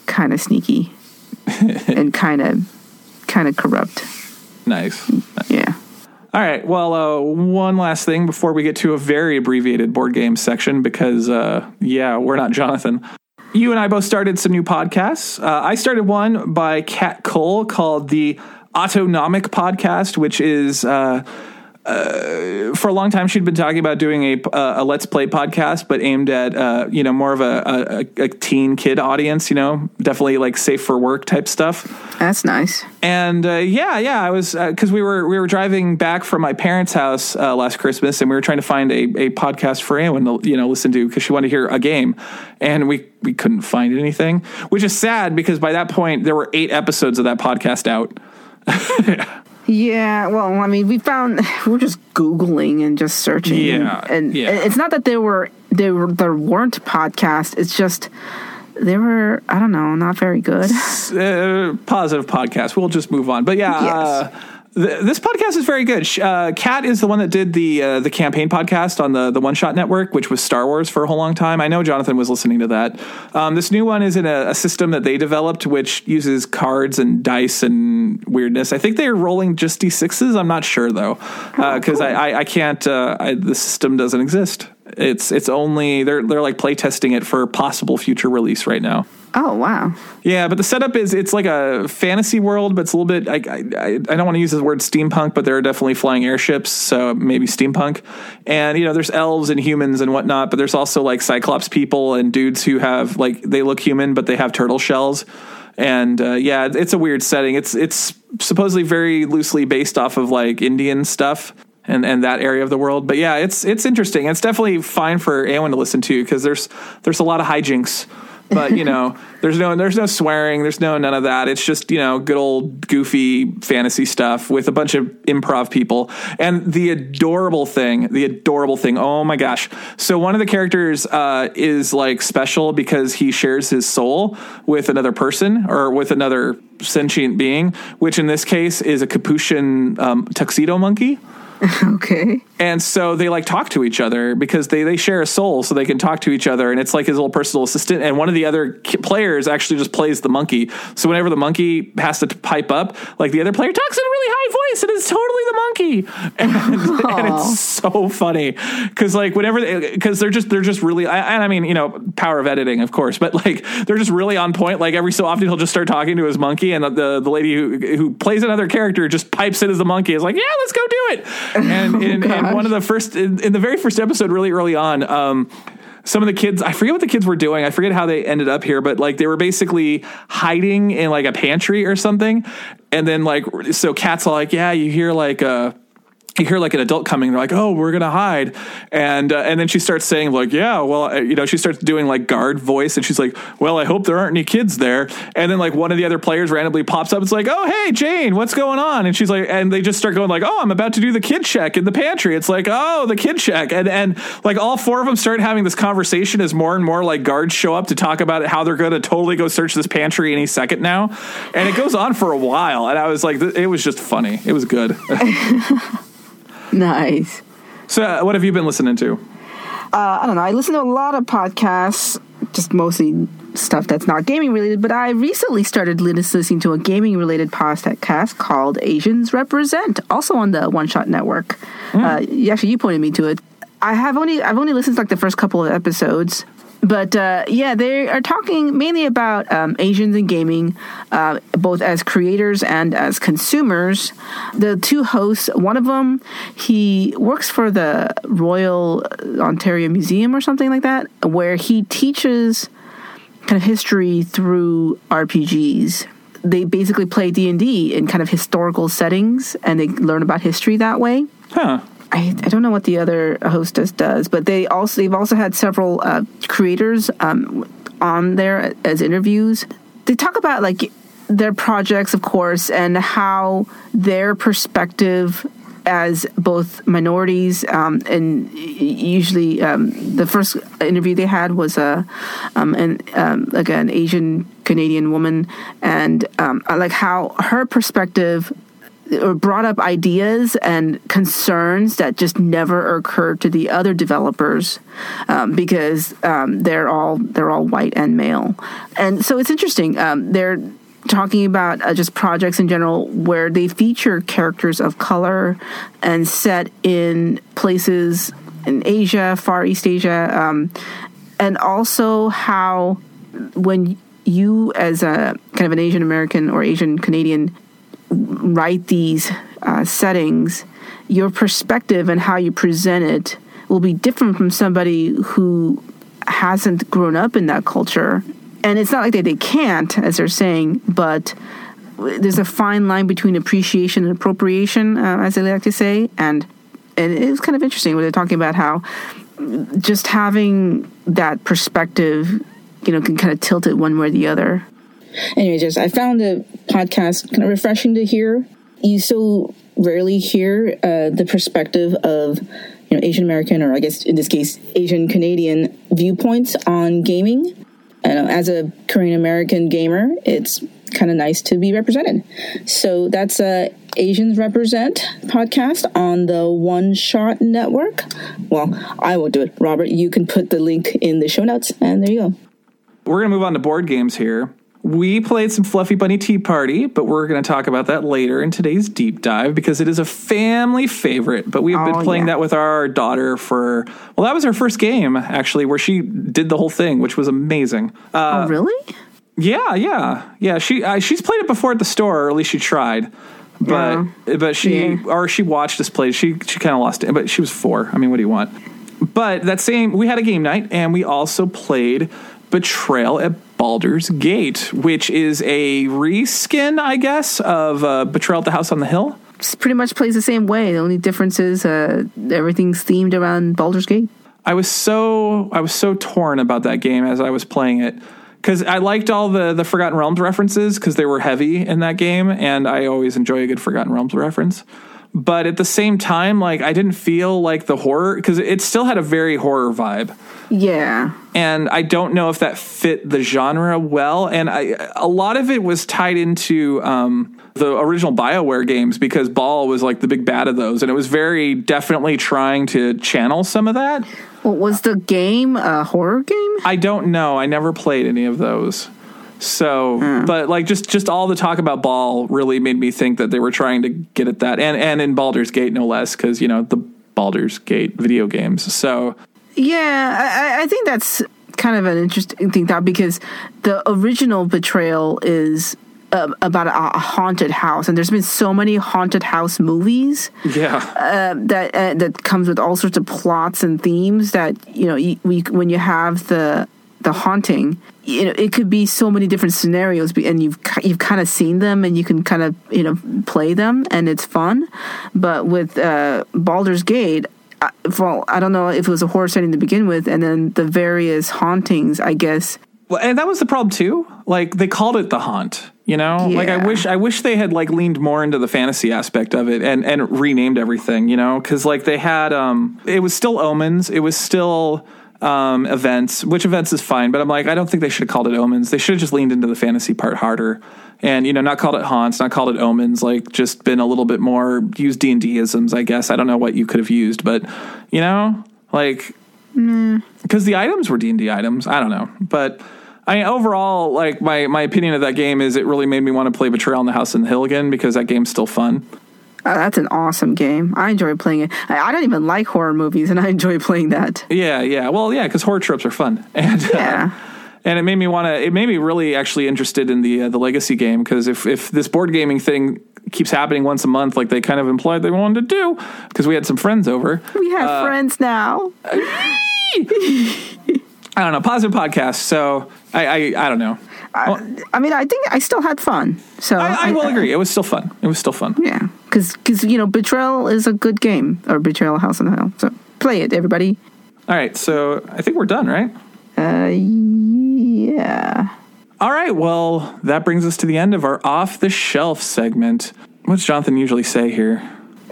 kind of sneaky and kind of, kind of corrupt. Nice. Yeah. All right. Well, uh, one last thing before we get to a very abbreviated board game section, because uh, yeah, we're not Jonathan. You and I both started some new podcasts. Uh, I started one by Kat Cole called the Autonomic Podcast, which is. Uh, uh, for a long time, she'd been talking about doing a uh, a let's play podcast, but aimed at uh, you know more of a, a, a teen kid audience. You know, definitely like safe for work type stuff. That's nice. And uh, yeah, yeah, I was because we were we were driving back from my parents' house uh, last Christmas, and we were trying to find a, a podcast for anyone to you know listen to because she wanted to hear a game, and we we couldn't find anything, which is sad because by that point there were eight episodes of that podcast out. Yeah, well, I mean, we found we're just googling and just searching. Yeah, and, yeah. it's not that there were there were there weren't podcasts. It's just they were I don't know, not very good. uh, positive podcast. We'll just move on. But yeah, Yes. uh, th- this podcast is very good. Uh, Kat is the one that did the uh, the campaign podcast on the the One Shot Network, which was Star Wars for a whole long time. I know Jonathan was listening to that. Um, this new one is in a, a system that they developed, which uses cards and dice and weirdness. I think they're rolling just d6s. I'm not sure though, because I, I I can't. Uh, I, the system doesn't exist. It's it's only they're they're like play testing it for possible future release right now. Oh wow, Yeah, but the setup is it's like a fantasy world, but it's a little bit. I I, I don't want to use the word steampunk, but there are definitely flying airships, so maybe steampunk. And you know, there's elves and humans and whatnot, but there's also like cyclops people and dudes who have like they look human, but they have turtle shells. And uh, yeah, it's a weird setting. It's it's supposedly very loosely based off of like Indian stuff and and that area of the world. But yeah, it's it's interesting. It's definitely fine for anyone to listen to because there's there's a lot of hijinks but you know there's no there's no swearing. There's no none of that. It's just you know good old goofy fantasy stuff with a bunch of improv people. And the adorable thing the adorable thing oh my gosh. So one of the characters uh, is like special because he shares his soul with another person or with another sentient being which in this case is a capuchin um, tuxedo monkey. Okay. And so they like talk to each other because they, they share a soul so they can talk to each other and it's like his little personal assistant and one of the other players actually just plays the monkey. So whenever the monkey has to pipe up like the other player talks in a really high voice and it's totally the monkey. And, and it's so funny because like whenever because they're just they're just really I, and i mean you know power of editing of course but like they're just really on point. Like every so often he'll just start talking to his monkey and the the, the lady who who plays another character just pipes in as the monkey is like yeah let's go do it! And in, in one of the first in, in the very first episode really early on um some of the kids i forget what the kids were doing. I forget how they ended up here but like they were basically hiding in like a pantry or something. And then like so cats are like yeah you hear like uh you hear like an adult coming, they're like, "Oh, we're gonna hide," and uh, and then she starts saying like, "Yeah, well, uh, you know," she starts doing like guard voice, and she's like, "Well, I hope there aren't any kids there." And then like one of the other players randomly pops up. It's like, "Oh, hey, Jane, what's going on?" And she's like, and they just start going like, "Oh, I'm about to do the kid check in the pantry." It's like, "Oh, the kid check," and and like all four of them start having this conversation as more and more like guards show up to talk about how they're to totally go search this pantry any second now, and it goes on for a while. And I was like, it was just funny. It was good. Nice. so, uh, what have you been listening to? Uh, I don't know. I listen to a lot of podcasts, just mostly stuff that's not gaming related. But I recently started listening to a gaming related podcast called Asians Represent, also on the One Shot Network. Uh, actually, you pointed me to it. I have only I've only listened to like the first couple of episodes. But uh, yeah, they are talking mainly about um, Asians in gaming, uh, both as creators and as consumers. The two hosts, one of them, he works for the Royal Ontario Museum or something like that, where he teaches kind of history through RPGs. They basically play D and D in kind of historical settings, and they learn about history that way. Huh. I, I don't know what the other hostess does, but they also they've also had several uh, creators um, on there as interviews. They talk about like their projects, of course, and how their perspective as both minorities um, and usually um, the first interview they had was a um, an um, like an Asian Canadian woman, and um, like how her perspective or brought up ideas and concerns that just never occurred to the other developers um, because um, they're all they're all white and male, and so it's interesting. Um, they're talking about uh, just projects in general where they feature characters of color and set in places in Asia, Far East Asia, um, and also how when you as a kind of an Asian American or Asian Canadian write these uh, settings, your perspective and how you present it will be different from somebody who hasn't grown up in that culture. And it's not like they, they can't, as they're saying, but there's a fine line between appreciation and appropriation, uh, as they like to say. And, and it was kind of interesting when they're talking about how just having that perspective, you know, can kind of tilt it one way or the other anyway, just I found the podcast kind of refreshing to hear. You so rarely hear uh, the perspective of you know Asian American or I guess in this case Asian Canadian viewpoints on gaming. And uh, as a Korean American gamer, it's kind of nice to be represented. So that's a Asians Represent podcast on the One Shot Network. Well, I won't do it. Robert, you can put the link in the show notes, and there you go. We're to move on to board games here. We played some Fluffy Bunny Tea Party, but we're going to talk about that later in today's deep dive because it is a family favorite. But we have Oh, been playing yeah. that with our daughter for, well, that was her first game, actually, where she did the whole thing, which was amazing. Uh, oh, really? yeah, yeah, yeah. She uh, she's played it before at the store, or at least she tried. But but she Yeah. or she watched us play. She she kind of lost it, but she was four. I mean, what do you want? But that same we had a game night, and we also played Betrayal at Baldur's Gate, which is a reskin, I guess, of uh, Betrayal at the House on the Hill. Just pretty much plays the same way. The only difference is uh, everything's themed around Baldur's Gate. I was so I was so torn about that game as I was playing it because I liked all the the Forgotten Realms references because they were heavy in that game, and I always enjoy a good Forgotten Realms reference. But at the same time, like I didn't feel like the horror because it still had a very horror vibe, Yeah. and I don't know if that fit the genre well. And I a lot of it was tied into um, the original Bioware games because Bhaal was like the big bad of those, and it was very definitely trying to channel some of that. Well, was the game a horror game? I don't know. I never played any of those. So, but like just just all the talk about Bhaal really made me think that they were trying to get at that, and and in Baldur's Gate no less, because you know the Baldur's Gate video games. So Yeah, I, I- I think that's kind of an interesting thing thought because the original Betrayal is uh, about a, a haunted house, and there's been so many haunted house movies yeah, uh, that uh, that comes with all sorts of plots and themes that you know you, we, when you have the the haunting, you know, it could be so many different scenarios, and you've you've kind of seen them, and you can kind of you know play them, and it's fun. But with uh, Baldur's Gate, I, well, I don't know if it was a horror setting to begin with, and then the various hauntings, I guess. Well, and that was the problem too. Like they called it the haunt. You know, like I wish I wish they had like leaned more into the fantasy aspect of it and and renamed everything. You know, because like they had um, it was still omens. It was still um events which events is fine but i'm like i don't think they should have called it omens they should have just leaned into the fantasy part harder and you know not called it haunts not called it omens like just been a little bit more used d&d isms i guess i don't know what you could have used but you know like because the items were D&D items. I don't know. But I mean, overall, like my, my opinion of that game is it really made me want to play Betrayal in the House on the Hill again because that game's still fun. Uh, that's an awesome game. I enjoy playing it. I, I don't even like horror movies, and I enjoy playing that. Yeah, yeah. Well, yeah, because horror tropes are fun. And, uh, Yeah. and it made me want to, it made me really actually interested in the, uh, the legacy game because if, if this board gaming thing keeps happening once a month, like they kind of implied they wanted to do, because we had some friends over. We have Uh, friends now. I don't know, positive podcast. So I, I, I don't know. I mean, I think I still had fun. So I, I will agree. It was still fun. It was still fun. Yeah, because because you know, Betrayal is a good game, or Betrayal House on the Hill. So play it, everybody. All right. So I think we're done, right? Uh, yeah. All right. Well, that brings us to the end of our off the shelf segment. What's Jonathan usually say here?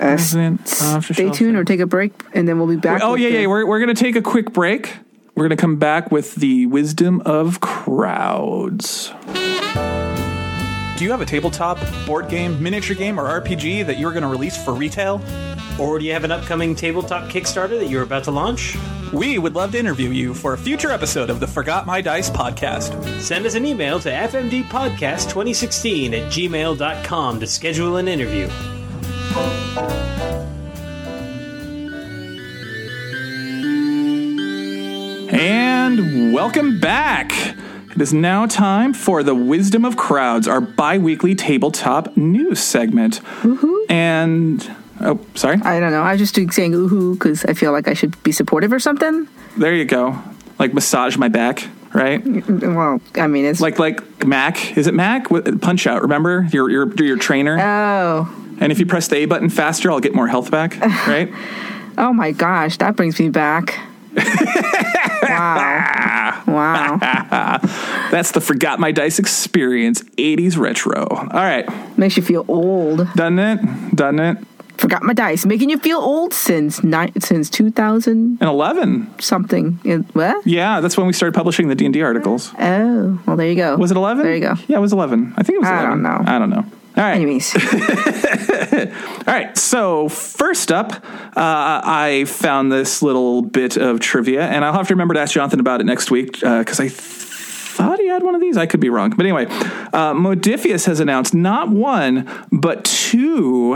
Uh, Isn't off the stay tuned or take a break, and then we'll be back. Oh yeah, the- yeah. We're we're gonna take a quick break. We're gonna come back with the wisdom of crowds. Do you have a tabletop, board game, miniature game, or RPG that you're going to release for retail? Or do you have an upcoming tabletop Kickstarter that you're about to launch? We would love to interview you for a future episode of the Forgot My Dice podcast. Send us an email to fmdpodcast2016 at gmail.com to schedule an interview. And welcome back. It is now time for the Wisdom of Crowds, our bi-weekly tabletop news segment. And oh, sorry. I don't know. I was just doing- saying oohoo because I feel like I should be supportive or something. There you go. Like massage my back, right? Mm, mm, mm, well, I mean, it's Like like Mac. Is it Mac? Punch out. Remember your your your trainer. oh, and if you press the A button faster, I'll get more health back. Right? oh my gosh, that brings me back. Wow, wow. That's the Forgot My Dice experience, 80s retro. All right, Makes you feel old. done it, done it. Forgot my dice, making you feel old since ni- since 2011 something. It- What? Yeah, that's when we started publishing the D&D articles. Oh, well, there you go. Was it 11? There you go. Yeah, it was 11. I think it was I 11. don't know. I don't know. All right. Anyways, All right. So first up, uh, I found this little bit of trivia, and I'll have to remember to ask Jonathan about it next week because I thought he had one of these. I could be wrong, but anyway, uh, Modiphius has announced not one but two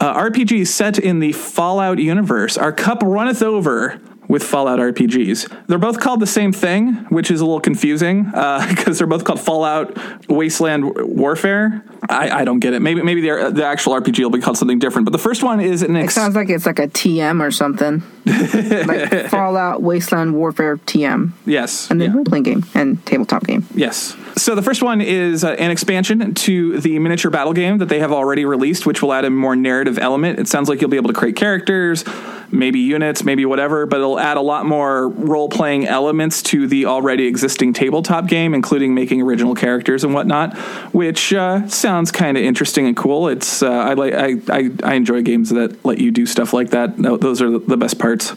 uh, RPGs set in the Fallout universe. Our cup runneth over. With Fallout RPGs, they're both called the same thing, which is a little confusing because they're both called Fallout Wasteland Warfare. I, I don't get it. Maybe maybe the, the actual RPG will be called something different. But the first one is an it sounds like it's like a TM or something, like Fallout Wasteland Warfare TM, yes, and then yeah. role playing game and tabletop game. Yes. So the first one is uh, an expansion to the miniature battle game that they have already released, which will add a more narrative element. It sounds like you'll be able to create characters, maybe units, maybe whatever, but it'll add a lot more role playing elements to the already existing tabletop game, including making original characters and whatnot, which uh, sounds kind of interesting and cool. It's uh, I like I, I I enjoy games that let you do stuff like that. Tho- Those are the best parts.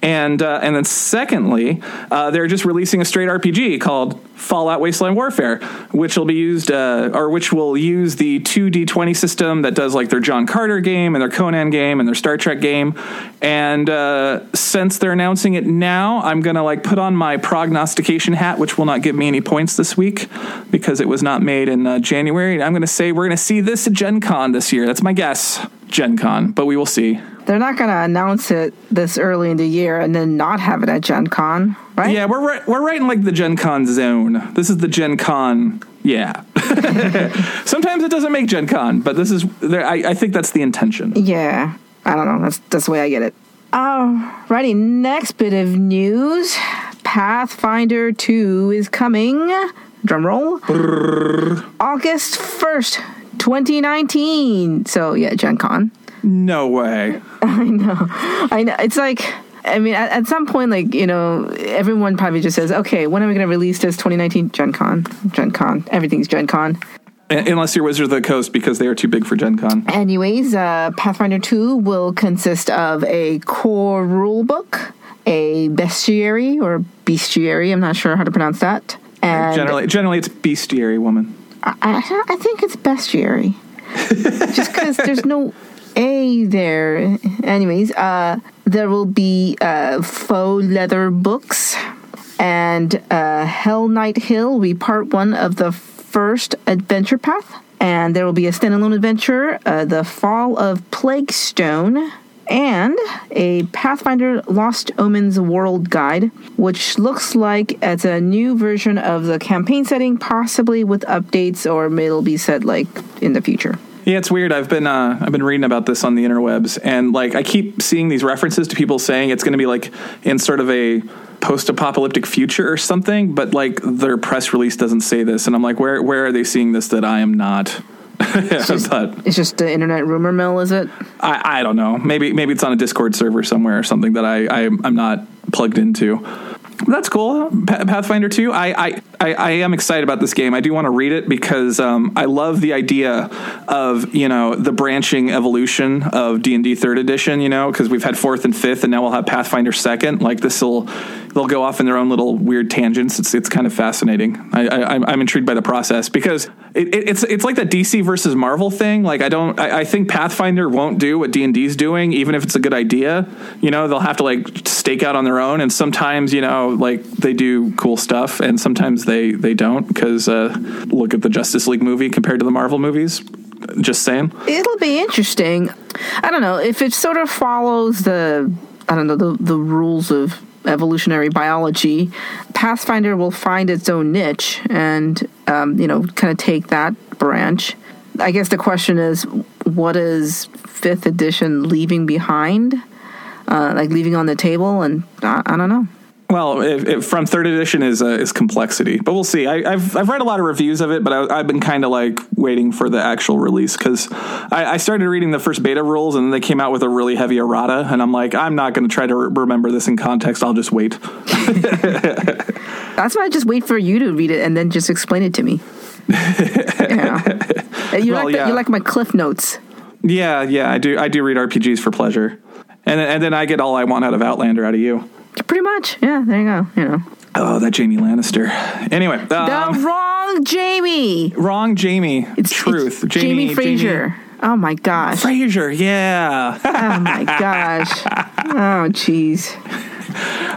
And uh, and then secondly, uh, they're just releasing a straight RPG called Fallout Wasteland Warfare, which will be used uh, or which will use the two D twenty system that does like their John Carter game and their Conan game and their Star Trek game. And uh, since they're announcing it now, I'm gonna like put on my prognostication hat, which will not give me any points this week because it was not made in uh, January. I'm gonna say we're gonna see this at Gen Con this year. That's my guess, Gen Con, but we will see. They're not going to announce it this early in the year and then not have it at Gen Con, right? Yeah, we're right, we're right in like the Gen Con zone. This is the Gen Con. Yeah. Sometimes it doesn't make Gen Con, but this is. There, I, I think that's the intention. Yeah, I don't know. That's that's the way I get it. Alrighty, next bit of news. Pathfinder 2 is coming. Drum roll. August 1st, 2019. So, yeah, Gen Con. No way. I know. I know. It's like, I mean, at, at some point, like, you know, everyone probably just says, okay, when are we going to release this 2019? Gen Con. Gen Con. Everything's Gen Con. Unless you're Wizard of the Coast because they are too big for Gen Con. Anyways, uh, Pathfinder 2 will consist of a core rule book, a bestiary or bestiary, I'm not sure how to pronounce that. And Generally, generally it's bestiary woman. I, I, I think it's bestiary. Just because there's no A there. Anyways, uh, there will be uh, faux leather books, and uh, Hellknight Hill be part one of the first adventure path. And there will be a standalone adventure, uh, The Fall of Plaguestone, and a Pathfinder Lost Omens World Guide, which looks like it's a new version of the campaign setting, possibly with updates, or it'll be set like in the future. Yeah, it's weird. I've been uh, I've been reading about this on the interwebs, and like I keep seeing these references to people saying it's going to be like in sort of a post-apocalyptic future or something, but like their press release doesn't say this, and I'm like, where where are they seeing this that I am not? but It's just the internet rumor mill, is it? I, I don't know. Maybe maybe it's on a Discord server somewhere or something that I, I I'm not plugged into. That's cool. Pa- Pathfinder 2. I, I, I, I am excited about this game. I do want to read it because um, I love the idea of, you know, the branching evolution of D&D 3rd edition, you know, because we've had 4th and 5th and now we'll have Pathfinder 2nd. Like this will they'll go off in their own little weird tangents. It's it's kind of fascinating. I, I'm intrigued by the process because it, it, it's it's like that DC versus Marvel thing. Like I don't I, I think Pathfinder won't do what D and D's doing, even if it's a good idea. You know they'll have to like stake out on their own, and sometimes you know like they do cool stuff, and sometimes they they don't because uh, look at the Justice League movie compared to the Marvel movies. Just saying. It'll be interesting. I don't know if it sort of follows the I don't know the the rules of evolutionary biology. Pathfinder will find its own niche and um, you know kind of take that branch. I guess the question is, what is fifth edition leaving behind? Uh, like leaving on the table, and I, I don't know. Well, if, if from third edition is uh, is complexity, but we'll see. I, I've I've read a lot of reviews of it, but I, I've been kind of like waiting for the actual release because I, I started reading the first beta rules and then they came out with a really heavy errata, and I'm like, I'm not going to try to re- remember this in context. I'll just wait. That's why I just wait for you to read it and then just explain it to me. yeah. You Well, like the, yeah. you like my cliff notes. Yeah, yeah, I do. I do read RPGs for pleasure, and and then I get all I want out of Outlander out of you. Pretty much. Yeah, there you go. You know. Oh, that Jamie Lannister. Anyway, The um, wrong Jamie. wrong Jamie. It's truth. it's Jamie, Fraser. Oh my gosh. Fraser. Yeah. Oh my gosh. Oh jeez.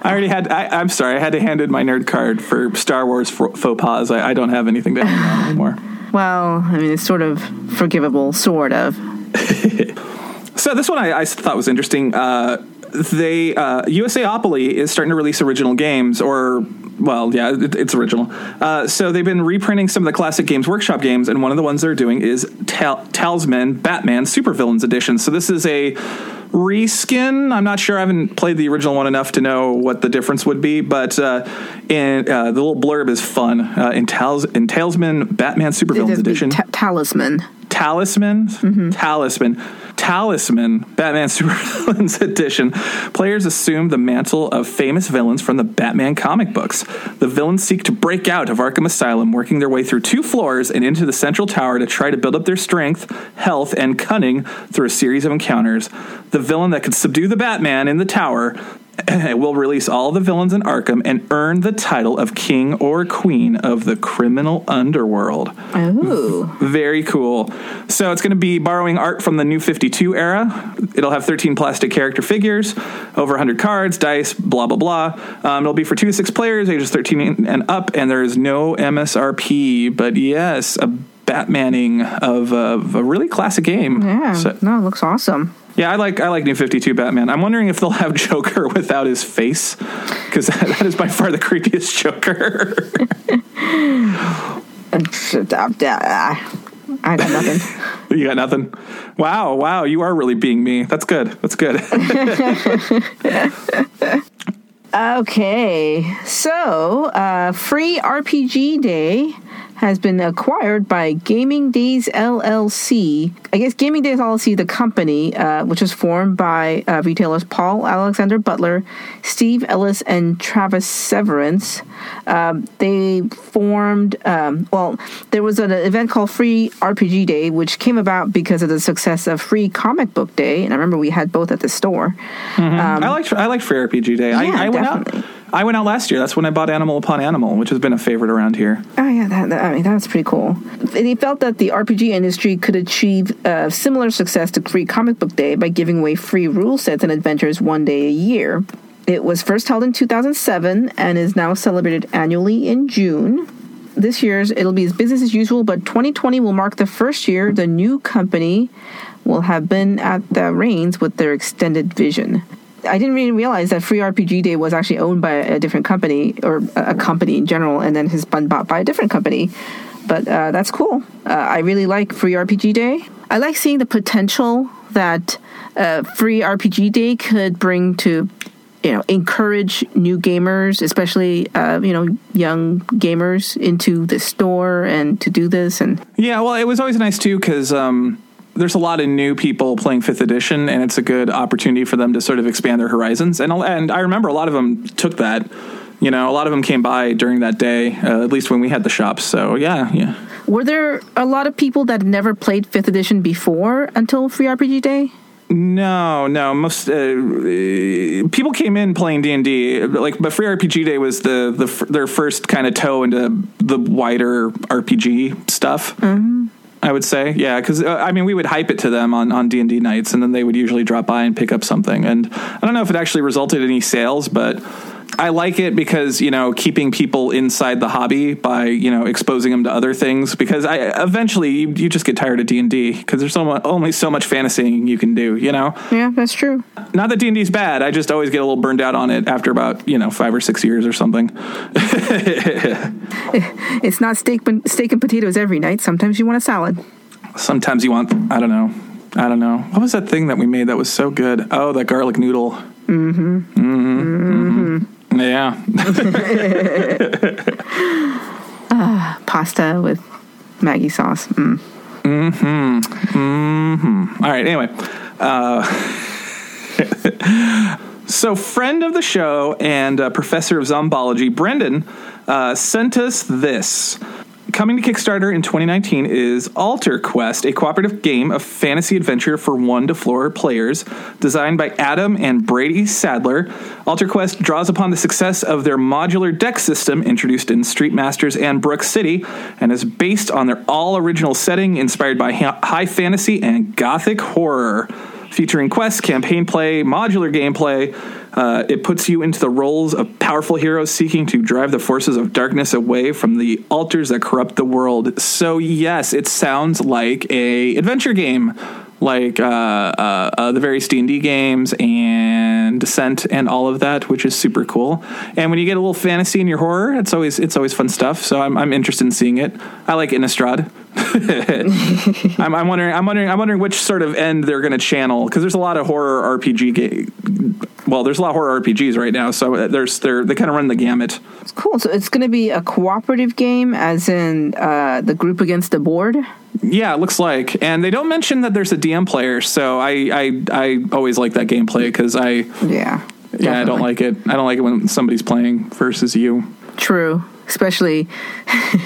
I already had. I, I'm sorry. I had to hand in my nerd card for Star Wars faux faux pas. I, I don't have anything to hand on anymore. Well, I mean, it's sort of forgivable, sort of. So this one I, I thought was interesting. Uh, they uh, USAopoly is starting to release original games, or well, yeah, it, it's original. Uh, so they've been reprinting some of the classic Games Workshop games, and one of the ones they're doing is Tal- Talisman Batman Supervillains Edition. So this is a reskin. I'm not sure. I haven't played the original one enough to know what the difference would be, but uh, in uh, the little blurb is fun. Uh, in, Tals- in Talisman Batman Supervillains Edition. ta- talisman. Talisman, Talisman, Talisman, Batman Supervillains Edition. Players assume the mantle of famous villains from the Batman comic books. The villains seek to break out of Arkham Asylum, working their way through two floors and into the central tower to try to build up their strength, health, and cunning through a series of encounters. The villain that could subdue the Batman in the tower will release all the villains in Arkham and earn the title of king or queen of the criminal underworld. Oh. Very cool. So it's going to be borrowing art from the new 52 era. It'll have 13 plastic character figures, over 100 cards, dice, blah, blah, blah. Um, it'll be for two to six players, ages 13 and up, and there is no MSRP. But yes, a Batmaning of, of a really classic game. Yeah. So- no, it looks awesome. Yeah, I like I like New Fifty Two Batman. I'm wondering if they'll have Joker without his face because that is by far the creepiest Joker. I got nothing. you got nothing. Wow, wow, you are really being me. That's good. That's good. Okay, so uh, Free RPG Day has been acquired by Gaming Days LLC. I guess Gaming Days LLC, the company, uh, which was formed by uh, retailers Paul Alexander Butler, Steve Ellis, and Travis Severance. Um, they formed, um, well, there was an event called Free RPG Day, which came about because of the success of Free Comic Book Day. And I remember we had both at the store. I liked I liked Free RPG Day. I, Yeah, I went definitely. out. I went out last year. That's when I bought Animal Upon Animal, which has been a favorite around here. Oh yeah, that, that- I mean that's pretty cool. He felt that the RPG industry could achieve uh, similar success to Free Comic Book Day by giving away free rule sets and adventures one day a year. It was first held in 2007 and is now celebrated annually in June. This year's it'll be as business as usual, but 2020 will mark the first year the new company will have been at the reins with their extended vision. I didn't really realize that Free RPG Day was actually owned by a different company or a a company in general, and then has been bought by a different company. But uh, that's cool. Uh, I really like Free RPG Day. I like seeing the potential that uh, Free RPG Day could bring to, you know, encourage new gamers, especially uh, you know young gamers, into the store and to do this. And Yeah, well, it was always nice too because um, there's a lot of new people playing Fifth Edition, and it's a good opportunity for them to sort of expand their horizons. And and I remember a lot of them took that. You know, a lot of them came by during that day, uh, at least when we had the shops. So yeah, yeah. were there a lot of people that never played Fifth Edition before until Free RPG Day? No, no. Most uh, people came in playing D and D, like, but Free RPG Day was the the their first kind of toe into the wider RPG stuff. I would say, yeah, because uh, I mean, we would hype it to them on on D and D nights, and then they would usually drop by and pick up something. And I don't know if it actually resulted in any sales, but I like it because you know keeping people inside the hobby by you know exposing them to other things. Because I eventually you, you just get tired of D and D because there's so much, only so much fantasying you can do. You know, Yeah, that's true. not that D and D is bad. I just always get a little burned out on it after about you know five or six years or something. It's not steak, steak and potatoes every night. Sometimes you want a salad. Sometimes you want I don't know. I don't know. What was that thing that we made that was so good? Oh, that garlic noodle. Mm-hmm. Mm-hmm. mm-hmm. Yeah. Pasta with Maggi sauce. Mm. All right. Anyway, uh, so friend of the show and uh, professor of zombology, Brendan, uh, sent us this. Coming to Kickstarter in 2019 is Altar Quest, a cooperative game of fantasy adventure for one to four players, designed by Adam and Brady Sadler. Altar Quest draws upon the success of their modular deck system introduced in Street Masters and Brook City, and is based on their all original setting inspired by high fantasy and gothic horror featuring quests, campaign play, modular gameplay. Uh, it puts you into the roles of powerful heroes seeking to drive the forces of darkness away from the altars that corrupt the world. So yes, it sounds like a adventure game, like uh, uh, uh, the various D and D games and Descent and all of that, which is super cool. And when you get a little fantasy in your horror, it's always it's always fun stuff. So I'm, I'm interested in seeing it. I like Innistrad. I'm, I'm wondering. I'm wondering. I'm wondering which sort of end they're going to channel because there's a lot of horror RPG. Ga- well, there's a lot of horror RPGs right now, so there's they're they kind of run the gamut. It's cool. So it's going to be a cooperative game, as in uh, the group against the board. Yeah, it looks like, and they don't mention that there's a DM player. So I I, I always like that gameplay because I Yeah. yeah I don't like it. I don't like it when somebody's playing versus you. True. Especially,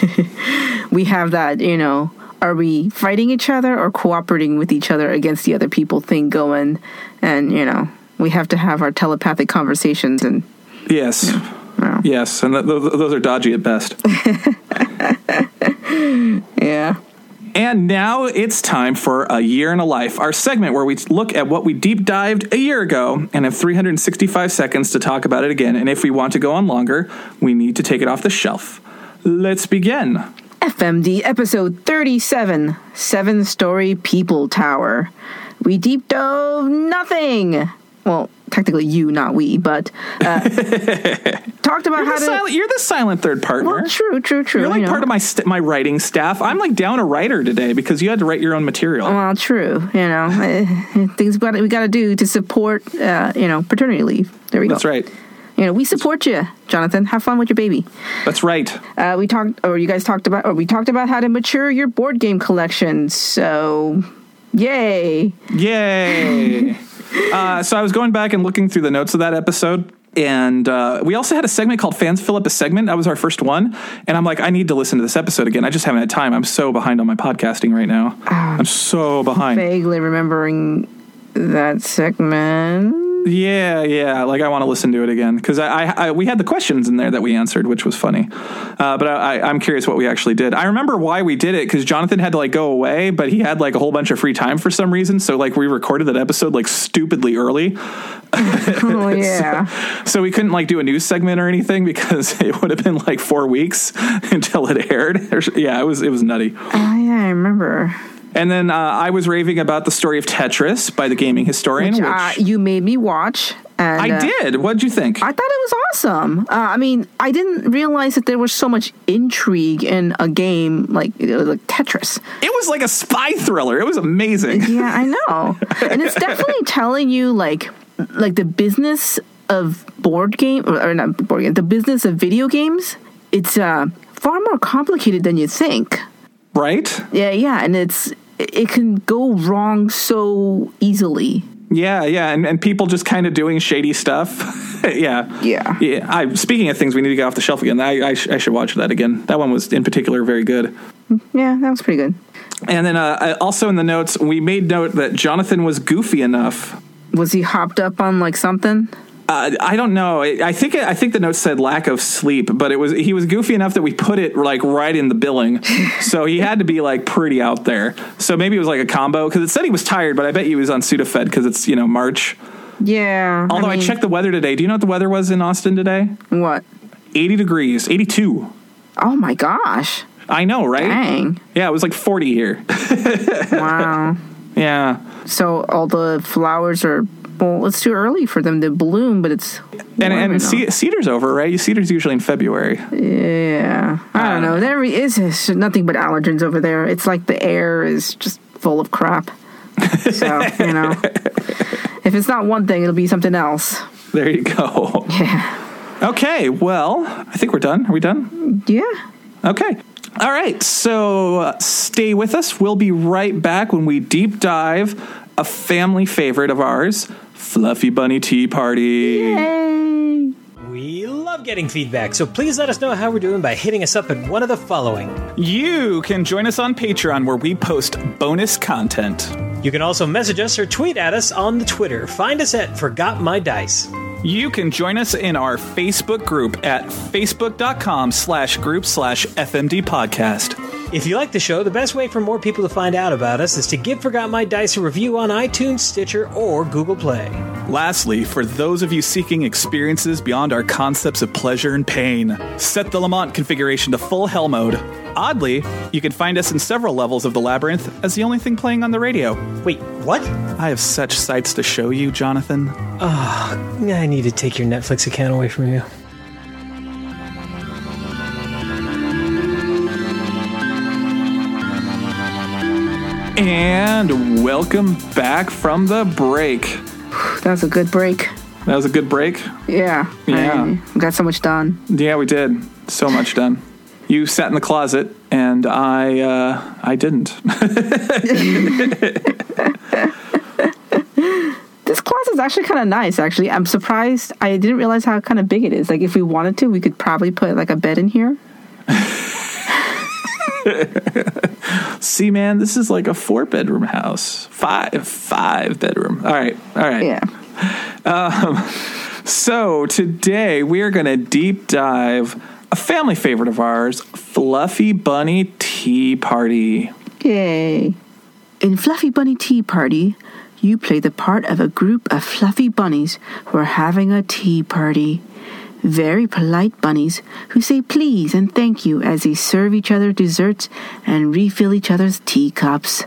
we have that, you know, are we fighting each other or cooperating with each other against the other people thing going? And, you know, we have to have our telepathic conversations and Yes. Wow. Yes, and th- th- those are dodgy at best. yeah. And now it's time for A Year in a Life, our segment where we look at what we deep dived a year ago and have 365 seconds to talk about it again. And if we want to go on longer, we need to take it off the shelf. Let's begin. FMD episode 37 Seven Story People Tower. We deep dove nothing. Well, technically you, not we, but uh, talked about You're how to. silent, you're the silent third partner. well, true, true, true. You're like you know. part of my st- my writing staff. I'm like down a writer today because you had to write your own material. Well, true. You know, uh, things we got we got to do to support, uh, you know, paternity leave. There we go. That's right. You know, we support you, Jonathan. Have fun with your baby. That's right. Uh, we talked, or you guys talked about, or we talked about how to mature your board game collection. So, yay! Yay! uh, so I was going back and looking through the notes of that episode. And uh, we also had a segment called Fans Fill Up a Segment. That was our first one. And I'm like, I need to listen to this episode again. I just haven't had time. I'm so behind on my podcasting right now. I'm so behind. Vaguely remembering that segment. Yeah, yeah. Like I want to listen to it again because I, I, I, we had the questions in there that we answered, which was funny. Uh, but I, I'm curious what we actually did. I remember why we did it because Jonathan had to like go away, but he had like a whole bunch of free time for some reason. So like we recorded that episode like stupidly early. Oh yeah. so, so we couldn't like do a news segment or anything because it would have been like four weeks until it aired. Yeah, it was it was nutty. Oh yeah, I remember. And then uh, I was raving about the story of Tetris by the gaming historian. Which, which uh, you made me watch. And, I uh, did. What'd you think? I thought it was awesome. Uh, I mean, I didn't realize that there was so much intrigue in a game like, like Tetris. It was like a spy thriller. It was amazing. Yeah, I know, and it's definitely telling you like like the business of board game or not board game, the business of video games. It's uh, far more complicated than you think. Right? Yeah, yeah, and it's it can go wrong so easily. Yeah, yeah, and, and people just kind of doing shady stuff. yeah, Yeah. yeah. I, speaking of things we need to get off the shelf again, I, I, sh- I should watch that again. That one was in particular very good. Yeah, that was pretty good. And then uh, also in the notes, we made note that Jonathan was goofy enough. Was he hopped up on like something? Uh, I don't know. I I think I think the note said lack of sleep, but it was he was goofy enough that we put it like right in the billing, so he had to be like pretty out there. So maybe it was like a combo because it said he was tired, but I bet he was on Sudafed because it's you know March. Yeah. Although I, mean, checked the weather today. Do you know what the weather was in Austin today? What? 80 degrees, 82. Oh my gosh. I know, right? Dang. Yeah, it was like 40 here. Wow. yeah. so all the flowers are well, it's too early for them to bloom, but it's And and ce- cedar's over, right? Cedar's usually in February. yeah. I don't know. There is is nothing but allergens over there. It's like the air is just full of crap. So you know, if it's not one thing, it'll be something else. There you go. Yeah. Okay, well, I think we're done. Are we done? Yeah. Okay. All right. So uh, stay with us. We'll be right back when we deep dive a family favorite of ours, Fluffy Bunny Tea Party. Hey. We love getting feedback, so please let us know how we're doing by hitting us up at one of the following. You can join us on Patreon where we post bonus content. You can also message us or tweet at us on the Twitter. Find us at Forgot My Dice. You can join us in our Facebook group at facebook.com slash group slash FMD podcast. If you like the show, the best way for more people to find out about us is to give Forgot My Dice a review on iTunes, Stitcher, or Google Play. Lastly, for those of you seeking experiences beyond our concepts of pleasure and pain, set the Lament configuration to full hell mode. Oddly, you can find us in several levels of the labyrinth as the only thing playing on the radio. Wait, what? I have such sights to show you, Jonathan. Ugh, I need to take your Netflix account away from you. And welcome back from the break. That was a good break. That was a good break. Yeah. Yeah. I got so much done. Yeah, we did. So much done. You sat in the closet, and I uh, I didn't. This closet's actually kind of nice. Actually, I'm surprised. I didn't realize how kind of big it is. Like, if we wanted to, we could probably put like a bed in here. See, man, this is like a four bedroom house. Five, five bedroom. All right, all right. Yeah. Um, so today we are going to deep dive a family favorite of ours, Fluffy Bunny Tea Party. Yay. In Fluffy Bunny Tea Party, you play the part of a group of fluffy bunnies who are having a tea party. Very polite bunnies who say please and thank you as they serve each other desserts and refill each other's teacups.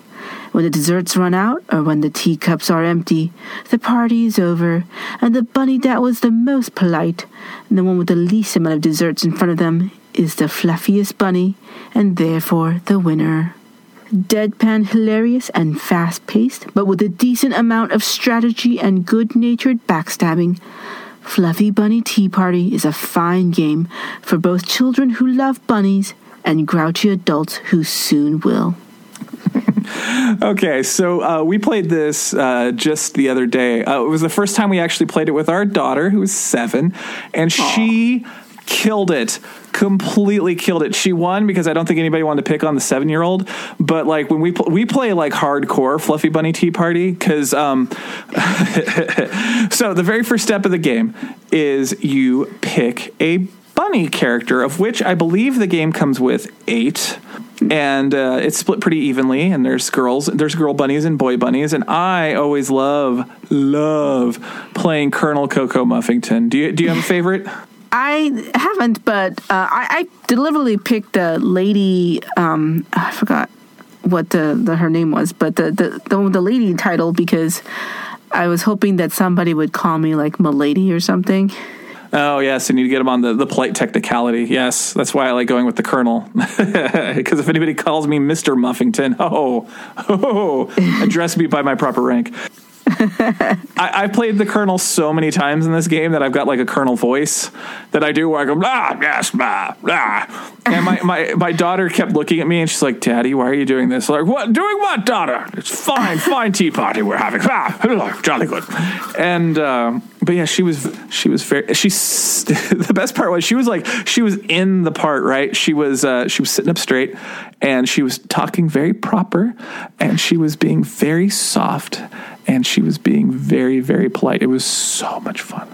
When the desserts run out or when the teacups are empty, the party is over, and the bunny that was the most polite, and the one with the least amount of desserts in front of them, is the fluffiest bunny, and therefore the winner deadpan hilarious and fast paced, but with a decent amount of strategy and good natured backstabbing. Fluffy Bunny Tea Party is a fine game for both children who love bunnies and grouchy adults who soon will. Okay, so uh, we played this uh, just the other day. Uh, it was the first time we actually played it with our daughter, who was seven, and she killed it completely killed it. She won because i don't think anybody wanted to pick on the seven year old but like when we pl- we play like hardcore fluffy bunny tea party because um so the very first step of the game is you pick a bunny character of which i believe the game comes with eight and uh, it's split pretty evenly and there's girls there's girl bunnies and boy bunnies and i always love love playing colonel coco muffington. Do you do you have a favorite I haven't, but uh, I, I deliberately picked the lady. Um, I forgot what the, the her name was, but the, the the the lady title because I was hoping that somebody would call me like Milady or something. Oh yes, and you get them on the, the polite technicality. Yes, that's why I like going with the colonel. Because if anybody calls me Mister Muffington, oh, oh, address me by my proper rank. I, I played the colonel so many times in this game that I've got like a colonel voice that I do where I go blah yes blah blah. And my, my, my daughter kept looking at me and she's like, "Daddy, why are you doing this?" Like, "What? Doing what, daughter? It's fine, fine tea party we're having. Ah, jolly good." And uh, but yeah, she was she was very. she. the best part was she was like she was in the part right. She was uh, she was sitting up straight and she was talking very proper and she was being very soft and she was being very very polite. It was so much fun.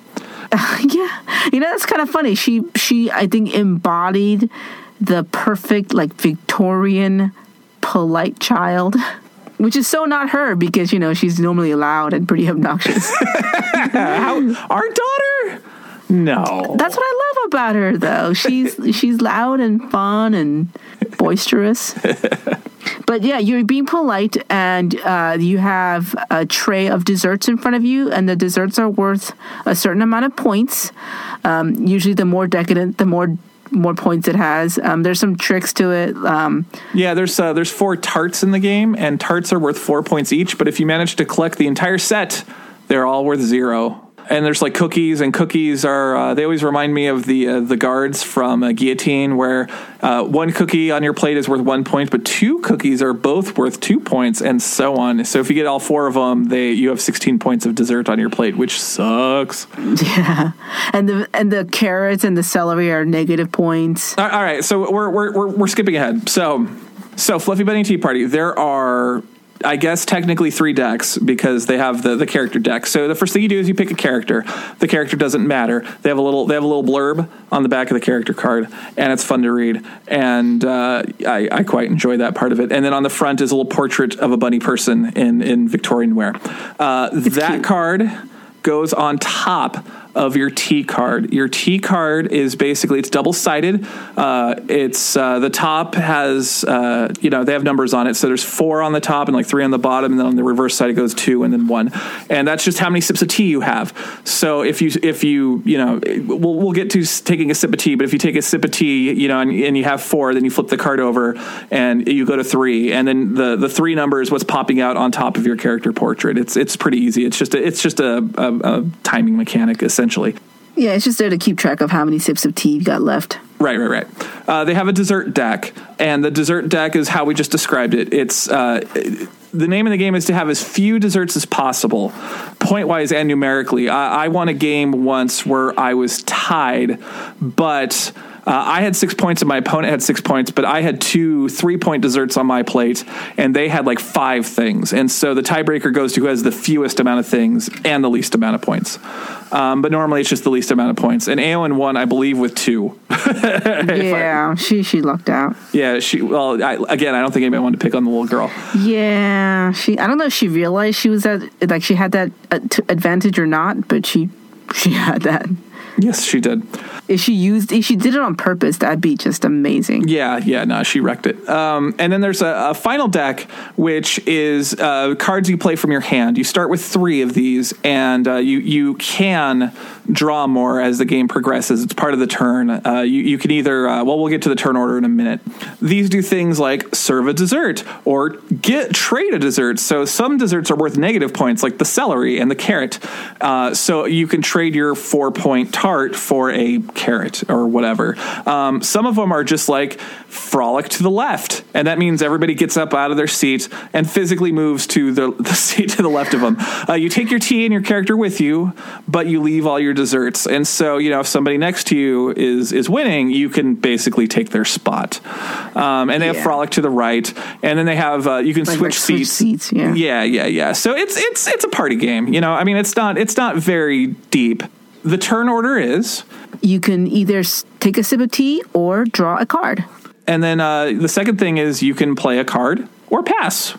yeah, you know that's kind of funny. She she I think embodied the perfect like Victorian polite child. Which is so not her because you know she's normally loud and pretty obnoxious. How, our daughter? No. That's what I love about her, though. She's she's loud and fun and boisterous. But yeah, you're being polite, and uh, you have a tray of desserts in front of you, and the desserts are worth a certain amount of points. Um, usually, the more decadent, the more more points it has. Um, there's some tricks to it. Um, Yeah, there's uh, there's four tarts in the game, and tarts are worth four points each. But if you manage to collect the entire set, they're all worth zero. And there's like cookies, and cookies are uh, they always remind me of the uh, the guards from uh, Guillotine, where uh, one cookie on your plate is worth one point, but two cookies are both worth two points, and so on. So if you get all four of them, they you have 16 points of dessert on your plate, which sucks. yeah, and the and the carrots and the celery are negative points. All right, so we're, we're we're we're skipping ahead. So so Fluffy Bunny Tea Party. There are. I guess technically three decks because they have the, the character deck. So the first thing you do is you pick a character. The character doesn't matter. They have a little they have a little blurb on the back of the character card, and it's fun to read. And uh, I, I quite enjoy that part of it. And then on the front is a little portrait of a bunny person in in Victorian wear. Uh, that cute. card goes on top of your T card. Your T card is basically it's double sided. Uh, it's uh, the top has uh, you know they have numbers on it, so there's four on the top and like three on the bottom, and then on the reverse side it goes two and then one, and that's just how many sips of tea you have. So if you if you you know we'll we'll get to taking a sip of tea, but if you take a sip of tea, you know, and, and you have four, then you flip the card over and you go to three, and then the the three number is what's popping out on top of your character portrait. It's it's pretty easy. It's just a, it's just a, a, a timing mechanic essentially. Yeah, it's just there to keep track of how many sips of tea you got left. Right, right, right. Uh, they have a dessert deck, and the dessert deck is how we just described it. It's uh, the name of the game is to have as few desserts as possible, point wise and numerically. I, I won a game once where I was tied, but. Uh, I had six points and my opponent had six points, but I had two three point desserts on my plate, and they had like five things. And so the tiebreaker goes to who has the fewest amount of things and the least amount of points. Um, but normally it's just the least amount of points. And Aowen won, I believe, with two. yeah, she she lucked out. Yeah, she. Well, I, again, I don't think anybody wanted to pick on the little girl. Yeah, she. I don't know if she realized she was at like she had that uh, advantage or not, but she she had that. Yes, she did. If she used, if she did it on purpose, that'd be just amazing. Yeah, yeah, no, she wrecked it. Um, and then there's a, a final deck, which is uh, cards you play from your hand. You start with three of these, and uh, you you can draw more as the game progresses. It's part of the turn. Uh, you you can either uh, well, we'll get to the turn order in a minute. These do things like serve a dessert or get trade a dessert. So some desserts are worth negative points, like the celery and the carrot. Uh, so you can trade your four point for a carrot or whatever. Um, some of them are just like frolic to the left, and that means everybody gets up out of their seat and physically moves to the, the seat to the left of them. Uh, you take your tea and your character with you, but you leave all your desserts. And so, you know, if somebody next to you is is winning, you can basically take their spot. Um, and they have frolic to the right, and then they have uh, you can Like- switch like switch seats. seats, yeah. yeah, yeah, yeah. So it's it's it's a party game. You know, I mean, it's not it's not very deep. The turn order is You can either take a sip of tea or draw a card. And then uh, the second thing is you can play a card or pass.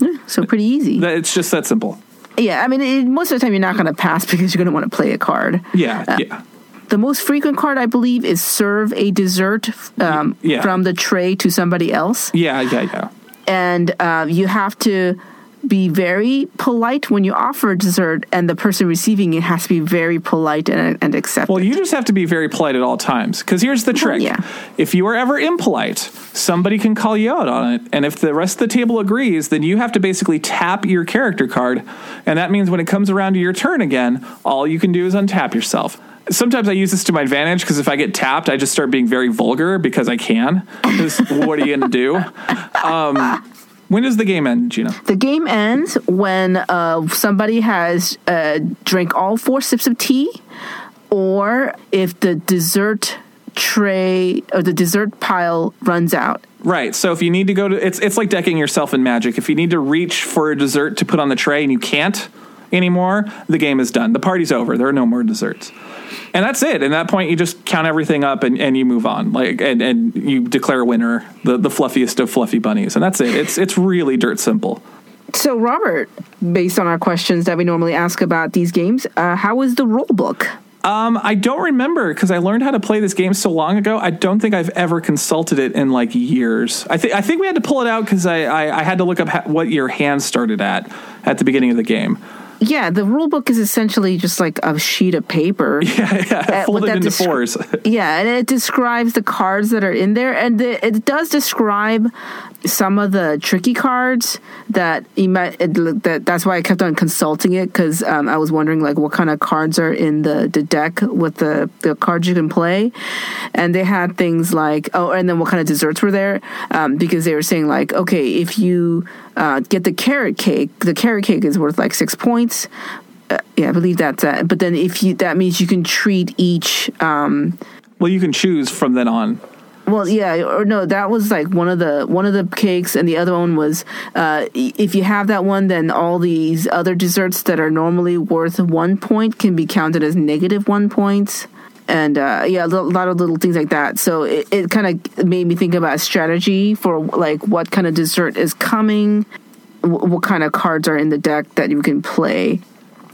Yeah, So pretty easy. It's just that simple. yeah, I mean, it, most of the time you're not going to pass because you're going to want to play a card. Yeah, Uh, yeah. The most frequent card, I believe, is serve a dessert um, Yeah. from the tray to somebody else. Yeah, yeah, yeah. and uh, you have to be very polite when you offer a dessert, and the person receiving it has to be very polite and, and accept. Well, it. you just have to be very polite at all times. Because here's the trick: yeah. if you are ever impolite, somebody can call you out on it, and if the rest of the table agrees, then you have to basically tap your character card, and that means when it comes around to your turn again, all you can do is untap yourself. Sometimes I use this to my advantage because if I get tapped, I just start being very vulgar because I can. what are you going to do? Um, when does the game end, Gina? the game ends when uh, somebody has uh, drank all four sips of tea, or if the dessert tray or the dessert pile runs out. Right. So if you need to go to it's it's like decking yourself in magic. If you need to reach for a dessert to put on the tray and you can't anymore, the game is done. The party's over. There are no more desserts. And that's it. And that point you just count everything up and, and you move on. Like and, and you declare a winner, the, the fluffiest of fluffy bunnies. And that's it. It's it's really dirt simple. So, Robert, based on our questions that we normally ask about these games, uh, how is the rule book? Um, I don't remember because I learned how to play this game so long ago. I don't think I've ever consulted it in like years. I think I think we had to pull it out because I, I I had to look up ha- what your hand started at at the beginning of the game. Yeah, the rule book is essentially just like a sheet of paper. Yeah, yeah, Uh, folded into descri- fours. Yeah, and it describes the cards that are in there, and the, it does describe some of the tricky cards that you might. That that's why I kept on consulting it because um, I was wondering like what kind of cards are in the, the deck with the the cards you can play, and they had things like oh, and then what kind of desserts were there um, because they were saying like okay if you uh, get the carrot cake, the carrot cake is worth like six points. Uh, yeah, I believe that's that. But then if you that means you can treat each. Um, well, you can choose from then on. Well, yeah, or no, that was like one of the one of the cakes, and the other one was uh, if you have that one, then all these other desserts that are normally worth one point can be counted as negative one points. And uh, yeah, a lot of little things like that. So it, it kind of made me think about strategy for like what kind of dessert is coming, what kind of cards are in the deck that you can play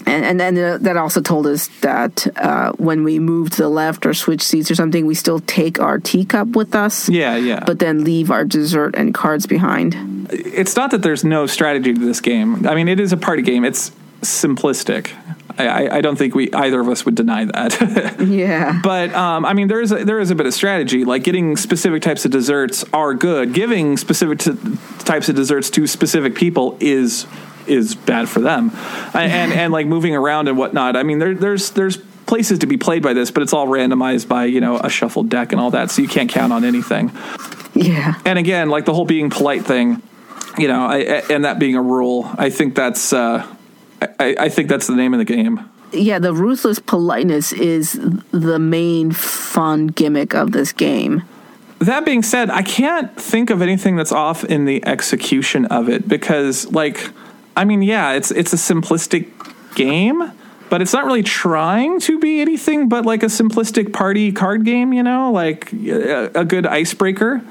and and then uh, that also told us that uh, when we move to the left or switch seats or something, we still take our teacup with us. Yeah, yeah. But then leave our dessert and cards behind. it's not that there's no strategy to this game. I mean, it is a party game. It's simplistic. I, I, I don't think we either of us would deny that. Yeah. but um, I mean, there is a, there is a bit of strategy. Like getting specific types of desserts are good. Giving specific t- types of desserts to specific people is is bad for them. and, and like moving around and whatnot. I mean, there, there's there's places to be played by this, but it's all randomized by you know a shuffled deck and all that, so you can't count on anything yeah. and again, like the whole being polite thing, you know, I- and that being a rule, I think that's uh, I, I think that's the name of the game. Yeah. The ruthless politeness is the main fun gimmick of this game. That being said, I can't think of anything that's off in the execution of it because, like, I mean, yeah, it's it's a simplistic game, but it's not really trying to be anything but like a simplistic party card game. You know, like a, a good icebreaker.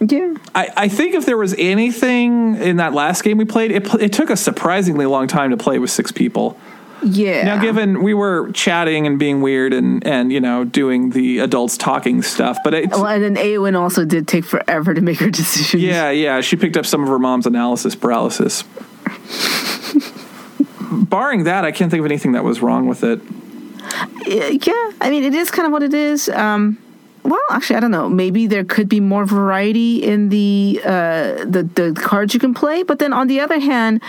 Yeah. I, I think if there was anything in that last game we played, it, it took a surprisingly long time to play with six people. Yeah. Now, given we were chatting and being weird and and you know doing the adults talking stuff, but it's, Well, and then Awen also did take forever to make her decisions. yeah, yeah, she picked up some of her mom's analysis paralysis. Barring that, I can't think of anything that was wrong with it. yeah. I mean, it is kind of what it is. Um, well, actually, I don't know. Maybe there could be more variety in the uh, the the cards you can play. But then on the other hand,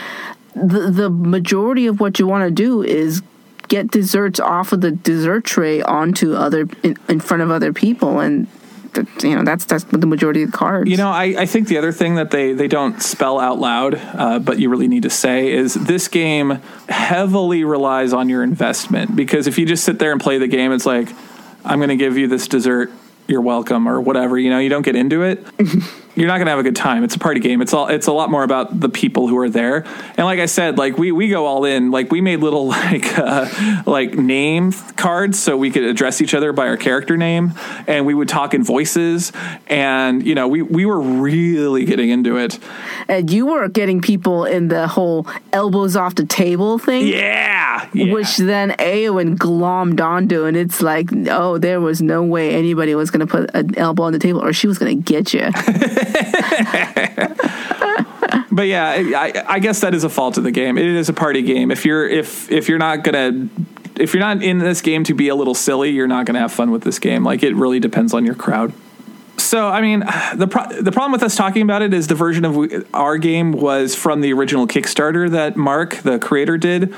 the the majority of what you want to do is get desserts off of the dessert tray onto other in, in front of other people, and th- you know that's that's the majority of the cards. You know, I, I think the other thing that they, they don't spell out loud, uh, but you really need to say, is this game heavily relies on your investment. Because if you just sit there and play the game, it's like, I'm going to give you this dessert, you're welcome, or whatever. You know, you don't get into it. you're not going to have a good time. It's a party game. It's all. It's a lot more about the people who are there. And like I said, like we we go all in. Like we made little like uh, like name cards so we could address each other by our character name, and we would talk in voices. And you know, we we were really getting into it. and you were getting people in the whole elbows off the table thing. Yeah, yeah. Which then Aowen glommed onto, and it's like, oh, there was no way anybody was going to put an elbow on the table, or she was going to get you. but yeah, I, I guess that is a fault of the game. It is a party game. If you're if if you're not gonna if you're not in this game to be a little silly, you're not gonna have fun with this game. Like it really depends on your crowd. So I mean, the pro- the problem with us talking about it is the version of our game was from the original Kickstarter that Mark, the creator, did,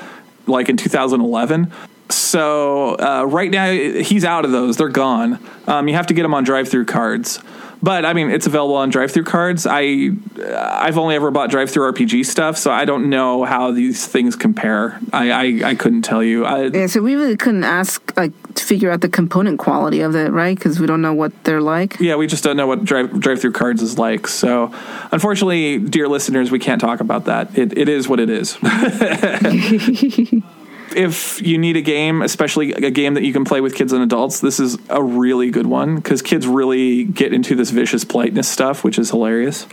like in 2011. So uh, right now he's out of those; they're gone. Um, you have to get them on DriveThruCards. But I mean, it's available on DriveThruCards. I uh, I've only ever bought DriveThruRPG stuff, so I don't know how these things compare. I I, I couldn't tell you. I, yeah, so we really couldn't ask like to figure out the component quality of it, right? Because we don't know what they're like. yeah, we just don't know what drive DriveThruCards is like. So, unfortunately, dear listeners, we can't talk about that. It it is what it is. if you need a game, especially a game that you can play with kids and adults, this is a really good one because kids really get into this vicious politeness stuff, which is hilarious.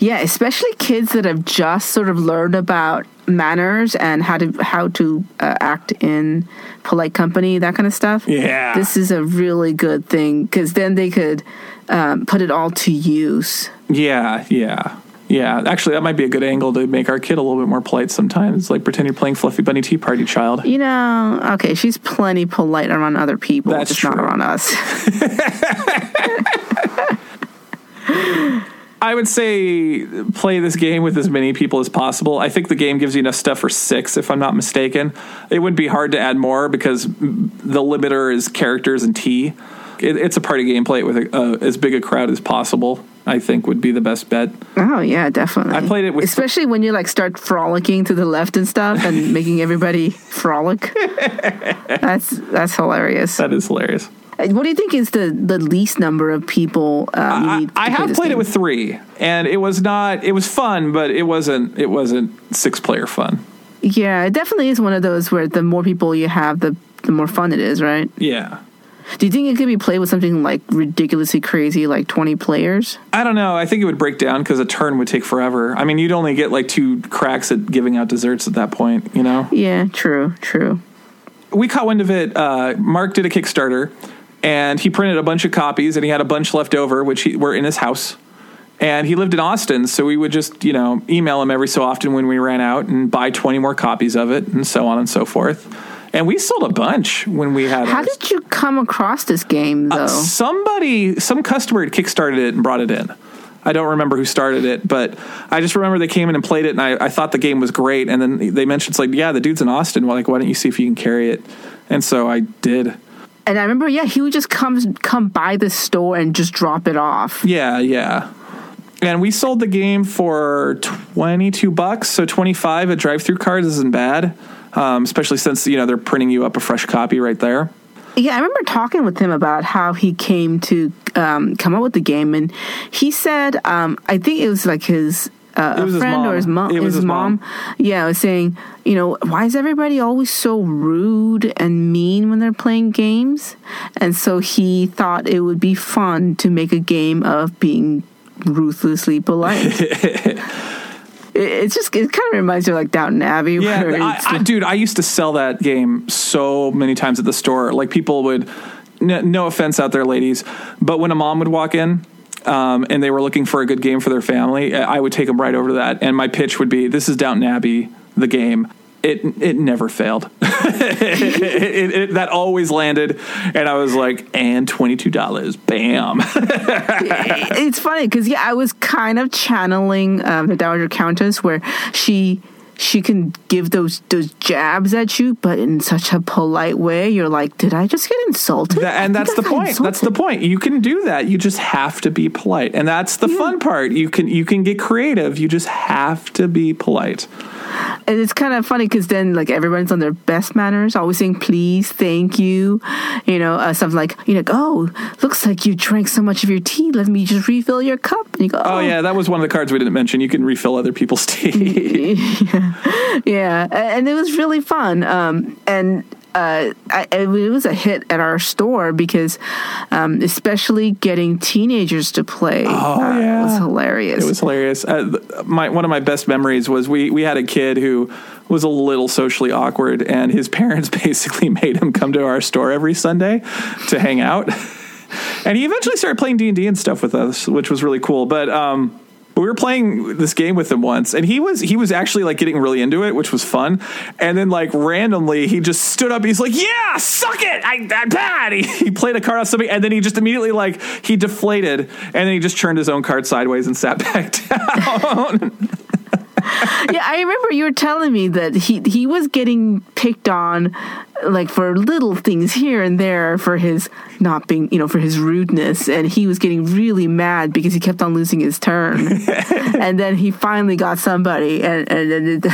Yeah, especially kids that have just sort of learned about manners and how to how to uh, act in polite company, that kind of stuff. Yeah. this is a really good thing because then they could um, put it all to use. Yeah, yeah. Yeah, actually, that might be a good angle to make our kid a little bit more polite sometimes. Like pretend you're playing Fluffy Bunny Tea Party Child. You know, okay, she's plenty polite around other people, That's just not around us. I would say play this game with as many people as possible. I think the game gives you enough stuff for six, if I'm not mistaken. It would be hard to add more because the limiter is characters and tea. It, it's a party game. Play it with a, uh, as big a crowd as possible. I think would be the best bet. oh yeah, definitely. I played it with- especially when you like start frolicking to the left and stuff and making everybody frolic. that's that's hilarious. That is hilarious. What do you think is the the least number of people um, you I, need? to I play have played game? it with three, and it was not. It was fun, but it wasn't. It wasn't six player fun. Yeah, it definitely is one of those where the more people you have, the the more fun it is, right? Yeah. Do you think it could be played with something like ridiculously crazy, like twenty players? I don't know. I think it would break down because a turn would take forever. I mean, you'd only get like two cracks at giving out desserts at that point, you know? Yeah, true, true. We caught wind of it. Uh, Mark did a Kickstarter and he printed a bunch of copies and he had a bunch left over, which he, were in his house. And he lived in Austin, so we would just, you know, email him every so often when we ran out and buy 20 more copies of it and so on and so forth. And we sold a bunch when we had How ours. did you come across this game, though? Uh, somebody, some customer had kickstarted it and brought it in. I don't remember who started it, but I just remember they came in and played it, and I, I thought the game was great. And then they mentioned it's like, yeah, the dude's in Austin. Well, like, why don't you see if you can carry it? And so I did. and I remember, yeah, he would just come come by the store and just drop it off. Yeah, yeah. And we sold the game for twenty two bucks, so twenty five at DriveThruCards isn't bad, um, especially since you know they're printing you up a fresh copy right there. Yeah, I remember talking with him about how he came to um, come up with the game, and he said, um, I think it was like his. Uh, was a friend mom. or his mom, It his, his mom, mom. yeah, was saying, you know, why is everybody always so rude and mean when they're playing games? And so he thought it would be fun to make a game of being ruthlessly polite. it, it's just it kind of reminds you of like Downton Abbey. Yeah, I, I, dude, I used to sell that game so many times at the store. Like people would, no, no offense out there, ladies, but when a mom would walk in. Um, and they were looking for a good game for their family. I would take them right over to that, and my pitch would be, "This is Downton Abbey, the game." It it never failed. it, it, it, that always landed, and I was like, "And twenty two dollars, bam!" it's funny because yeah, I was kind of channeling um, the Dowager Countess, where she she can give those those jabs at you, but in such a polite way. You're like, did I just get insulted? And that's the point. That's the point. You can do that. You just have to be polite, and that's the fun part. You can you can get creative. You just have to be polite. And it's kind of funny because then like everyone's on their best manners, always saying please, thank you, you know, uh, something like you know, oh, looks like you drank so much of your tea. Let me just refill your cup. And you go, Oh yeah, that was one of the cards we didn't mention. You can refill other people's tea. yeah, a- and it was really fun. Um, and uh, I, it was a hit at our store because, um, especially getting teenagers to play, Oh, uh, yeah. was hilarious. It was hilarious. Uh, my one of my best memories was we we had a kid who was a little socially awkward, and his parents basically made him come to our store every Sunday to hang out. And he eventually started playing D and D and stuff with us, which was really cool. But um, we were playing this game with him once, and he was he was actually like getting really into it, which was fun. And then like randomly, he just stood up. He's like, "Yeah, suck it, I, I'm bad." He, he played a card on somebody, and then he just immediately like he deflated, and then he just turned his own card sideways and sat back down. yeah, I remember you were telling me that he he was getting picked on like for little things here and there for his not being you know for his rudeness and he was getting really mad because he kept on losing his turn and then he finally got somebody and and it,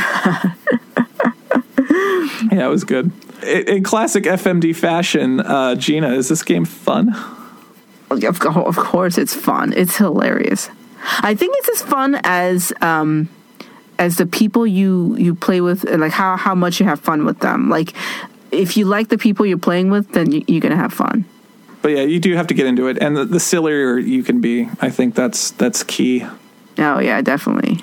yeah, it was good. In, in classic FMD fashion, uh, Gina, is this game fun? of, of course it's fun it's hilarious i think it's as fun as um as the people you you play with and like how how much you have fun with them like if you like the people you're playing with then you, you're gonna have fun But yeah, you do have to get into it, and the, the sillier you can be, I think that's that's key. oh yeah definitely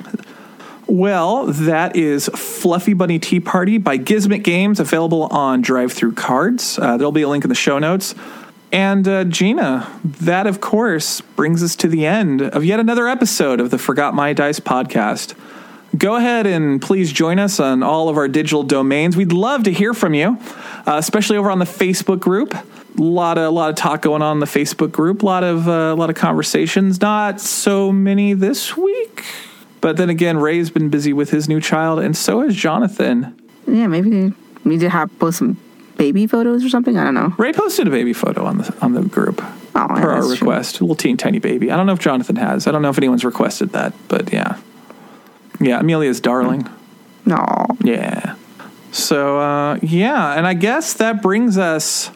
Well, that is Fluffy Bunny Tea Party by Gizmic Games, available on DriveThruCards. Uh, there'll be a link in the show notes. And uh, Gina, that of course brings us to the end of yet another episode of the Forgot My Dice podcast. Go ahead and please join us on all of our digital domains. We'd love to hear from you, uh, especially over on the Facebook group. A lot of a lot of talk going on in the Facebook group. A lot of uh, a lot of conversations. Not so many this week, but then again, Ray's been busy with his new child, and so has Jonathan. yeah maybe we need to have post some baby photos or something i don't know Ray posted a baby photo on the on the group Oh, yeah, per our true. request. A little teen tiny baby. I don't know if Jonathan has. I don't know if anyone's requested that, but yeah, yeah. Amelia's darling. no Yeah. So uh, yeah, and I guess that brings us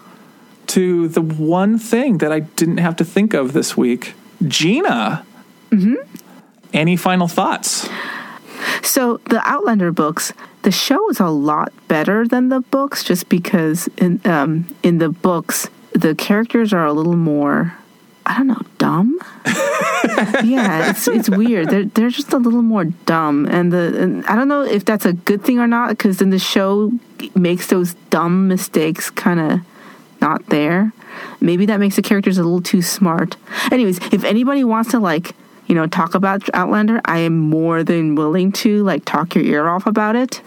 to the one thing that I didn't have to think of this week, Gina. Mm-hmm. Any final thoughts? So the Outlander books, the show is a lot better than the books, just because in um, in the books the characters are a little more, I don't know, dumb. yeah, it's it's weird. They're they're just a little more dumb, and the and I don't know if that's a good thing or not, because then the show makes those dumb mistakes kind of not there. Maybe that makes the characters a little too smart. Anyways, if anybody wants to like, you know, talk about Outlander, I am more than willing to like talk your ear off about it.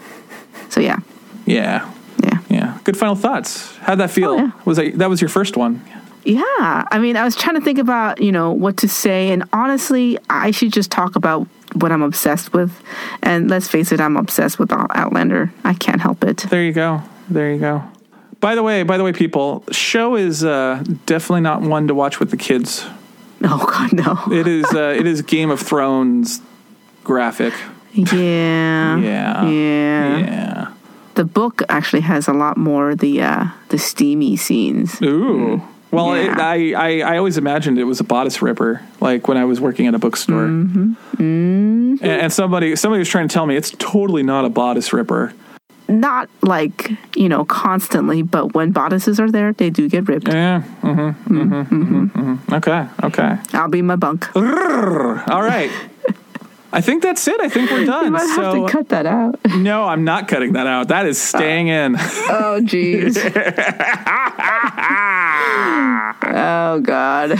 So yeah, Yeah, yeah, yeah. Good final thoughts. How'd that feel? Oh, yeah. Was that that was your first one? Yeah. I mean, I was trying to think about you know what to say, and honestly, I should just talk about what I'm obsessed with. And let's face it, I'm obsessed with Outlander. I can't help it. There you go. There you go. By the way, by the way, people, show is uh, definitely not one to watch with the kids. Oh God, no. It is uh, it is Game of Thrones graphic. Yeah, Yeah. yeah. Yeah. The book actually has a lot more the uh, the steamy scenes. Ooh. Well, it, I, I I always imagined it was a bodice ripper, like when I was working at a bookstore. Mm-hmm. And, and somebody somebody was trying to tell me it's totally not a bodice ripper. Not like you know constantly, but when bodices are there, they do get ripped. Yeah. Mm-hmm. Mm-hmm. mm-hmm, mm-hmm. Okay. Okay. I'll be in my bunk. All right. I think that's it. I think we're done. You might have so to cut that out. no, I'm not cutting that out. That is staying in. Oh, jeez. oh, God.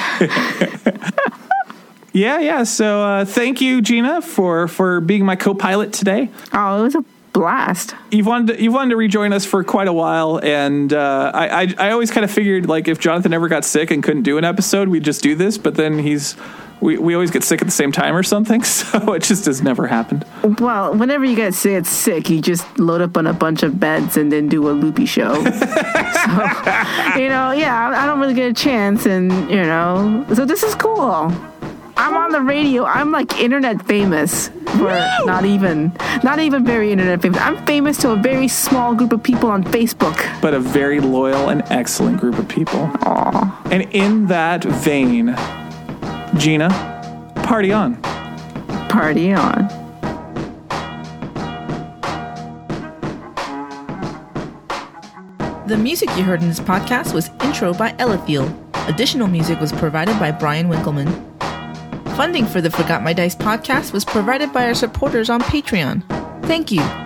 yeah, yeah. So uh, thank you, Gina, for for being my co-pilot today. Oh, it was a blast. You've wanted to, you've wanted to rejoin us for quite a while, and uh, I, I I always kind of figured like if Jonathan ever got sick and couldn't do an episode, we'd just do this. But then he's we, we always get sick at the same time or something, so it just has never happened. Well, whenever you guys get sick, sick, you just load up on a bunch of beds and then do a loopy show. so, you know, yeah, I don't really get a chance, and you know, so this is cool. I'm on the radio. I'm like internet famous. For not even, not even very internet famous. I'm famous to a very small group of people on Facebook. But a very loyal and excellent group of people. Aww. And in that vein, Gina, party on. Party on. The music you heard in this podcast was Intro by Elithiel. Additional music was provided by Brian Winkleman. Funding for the Forgot My Dice podcast was provided by our supporters on Patreon. Thank you.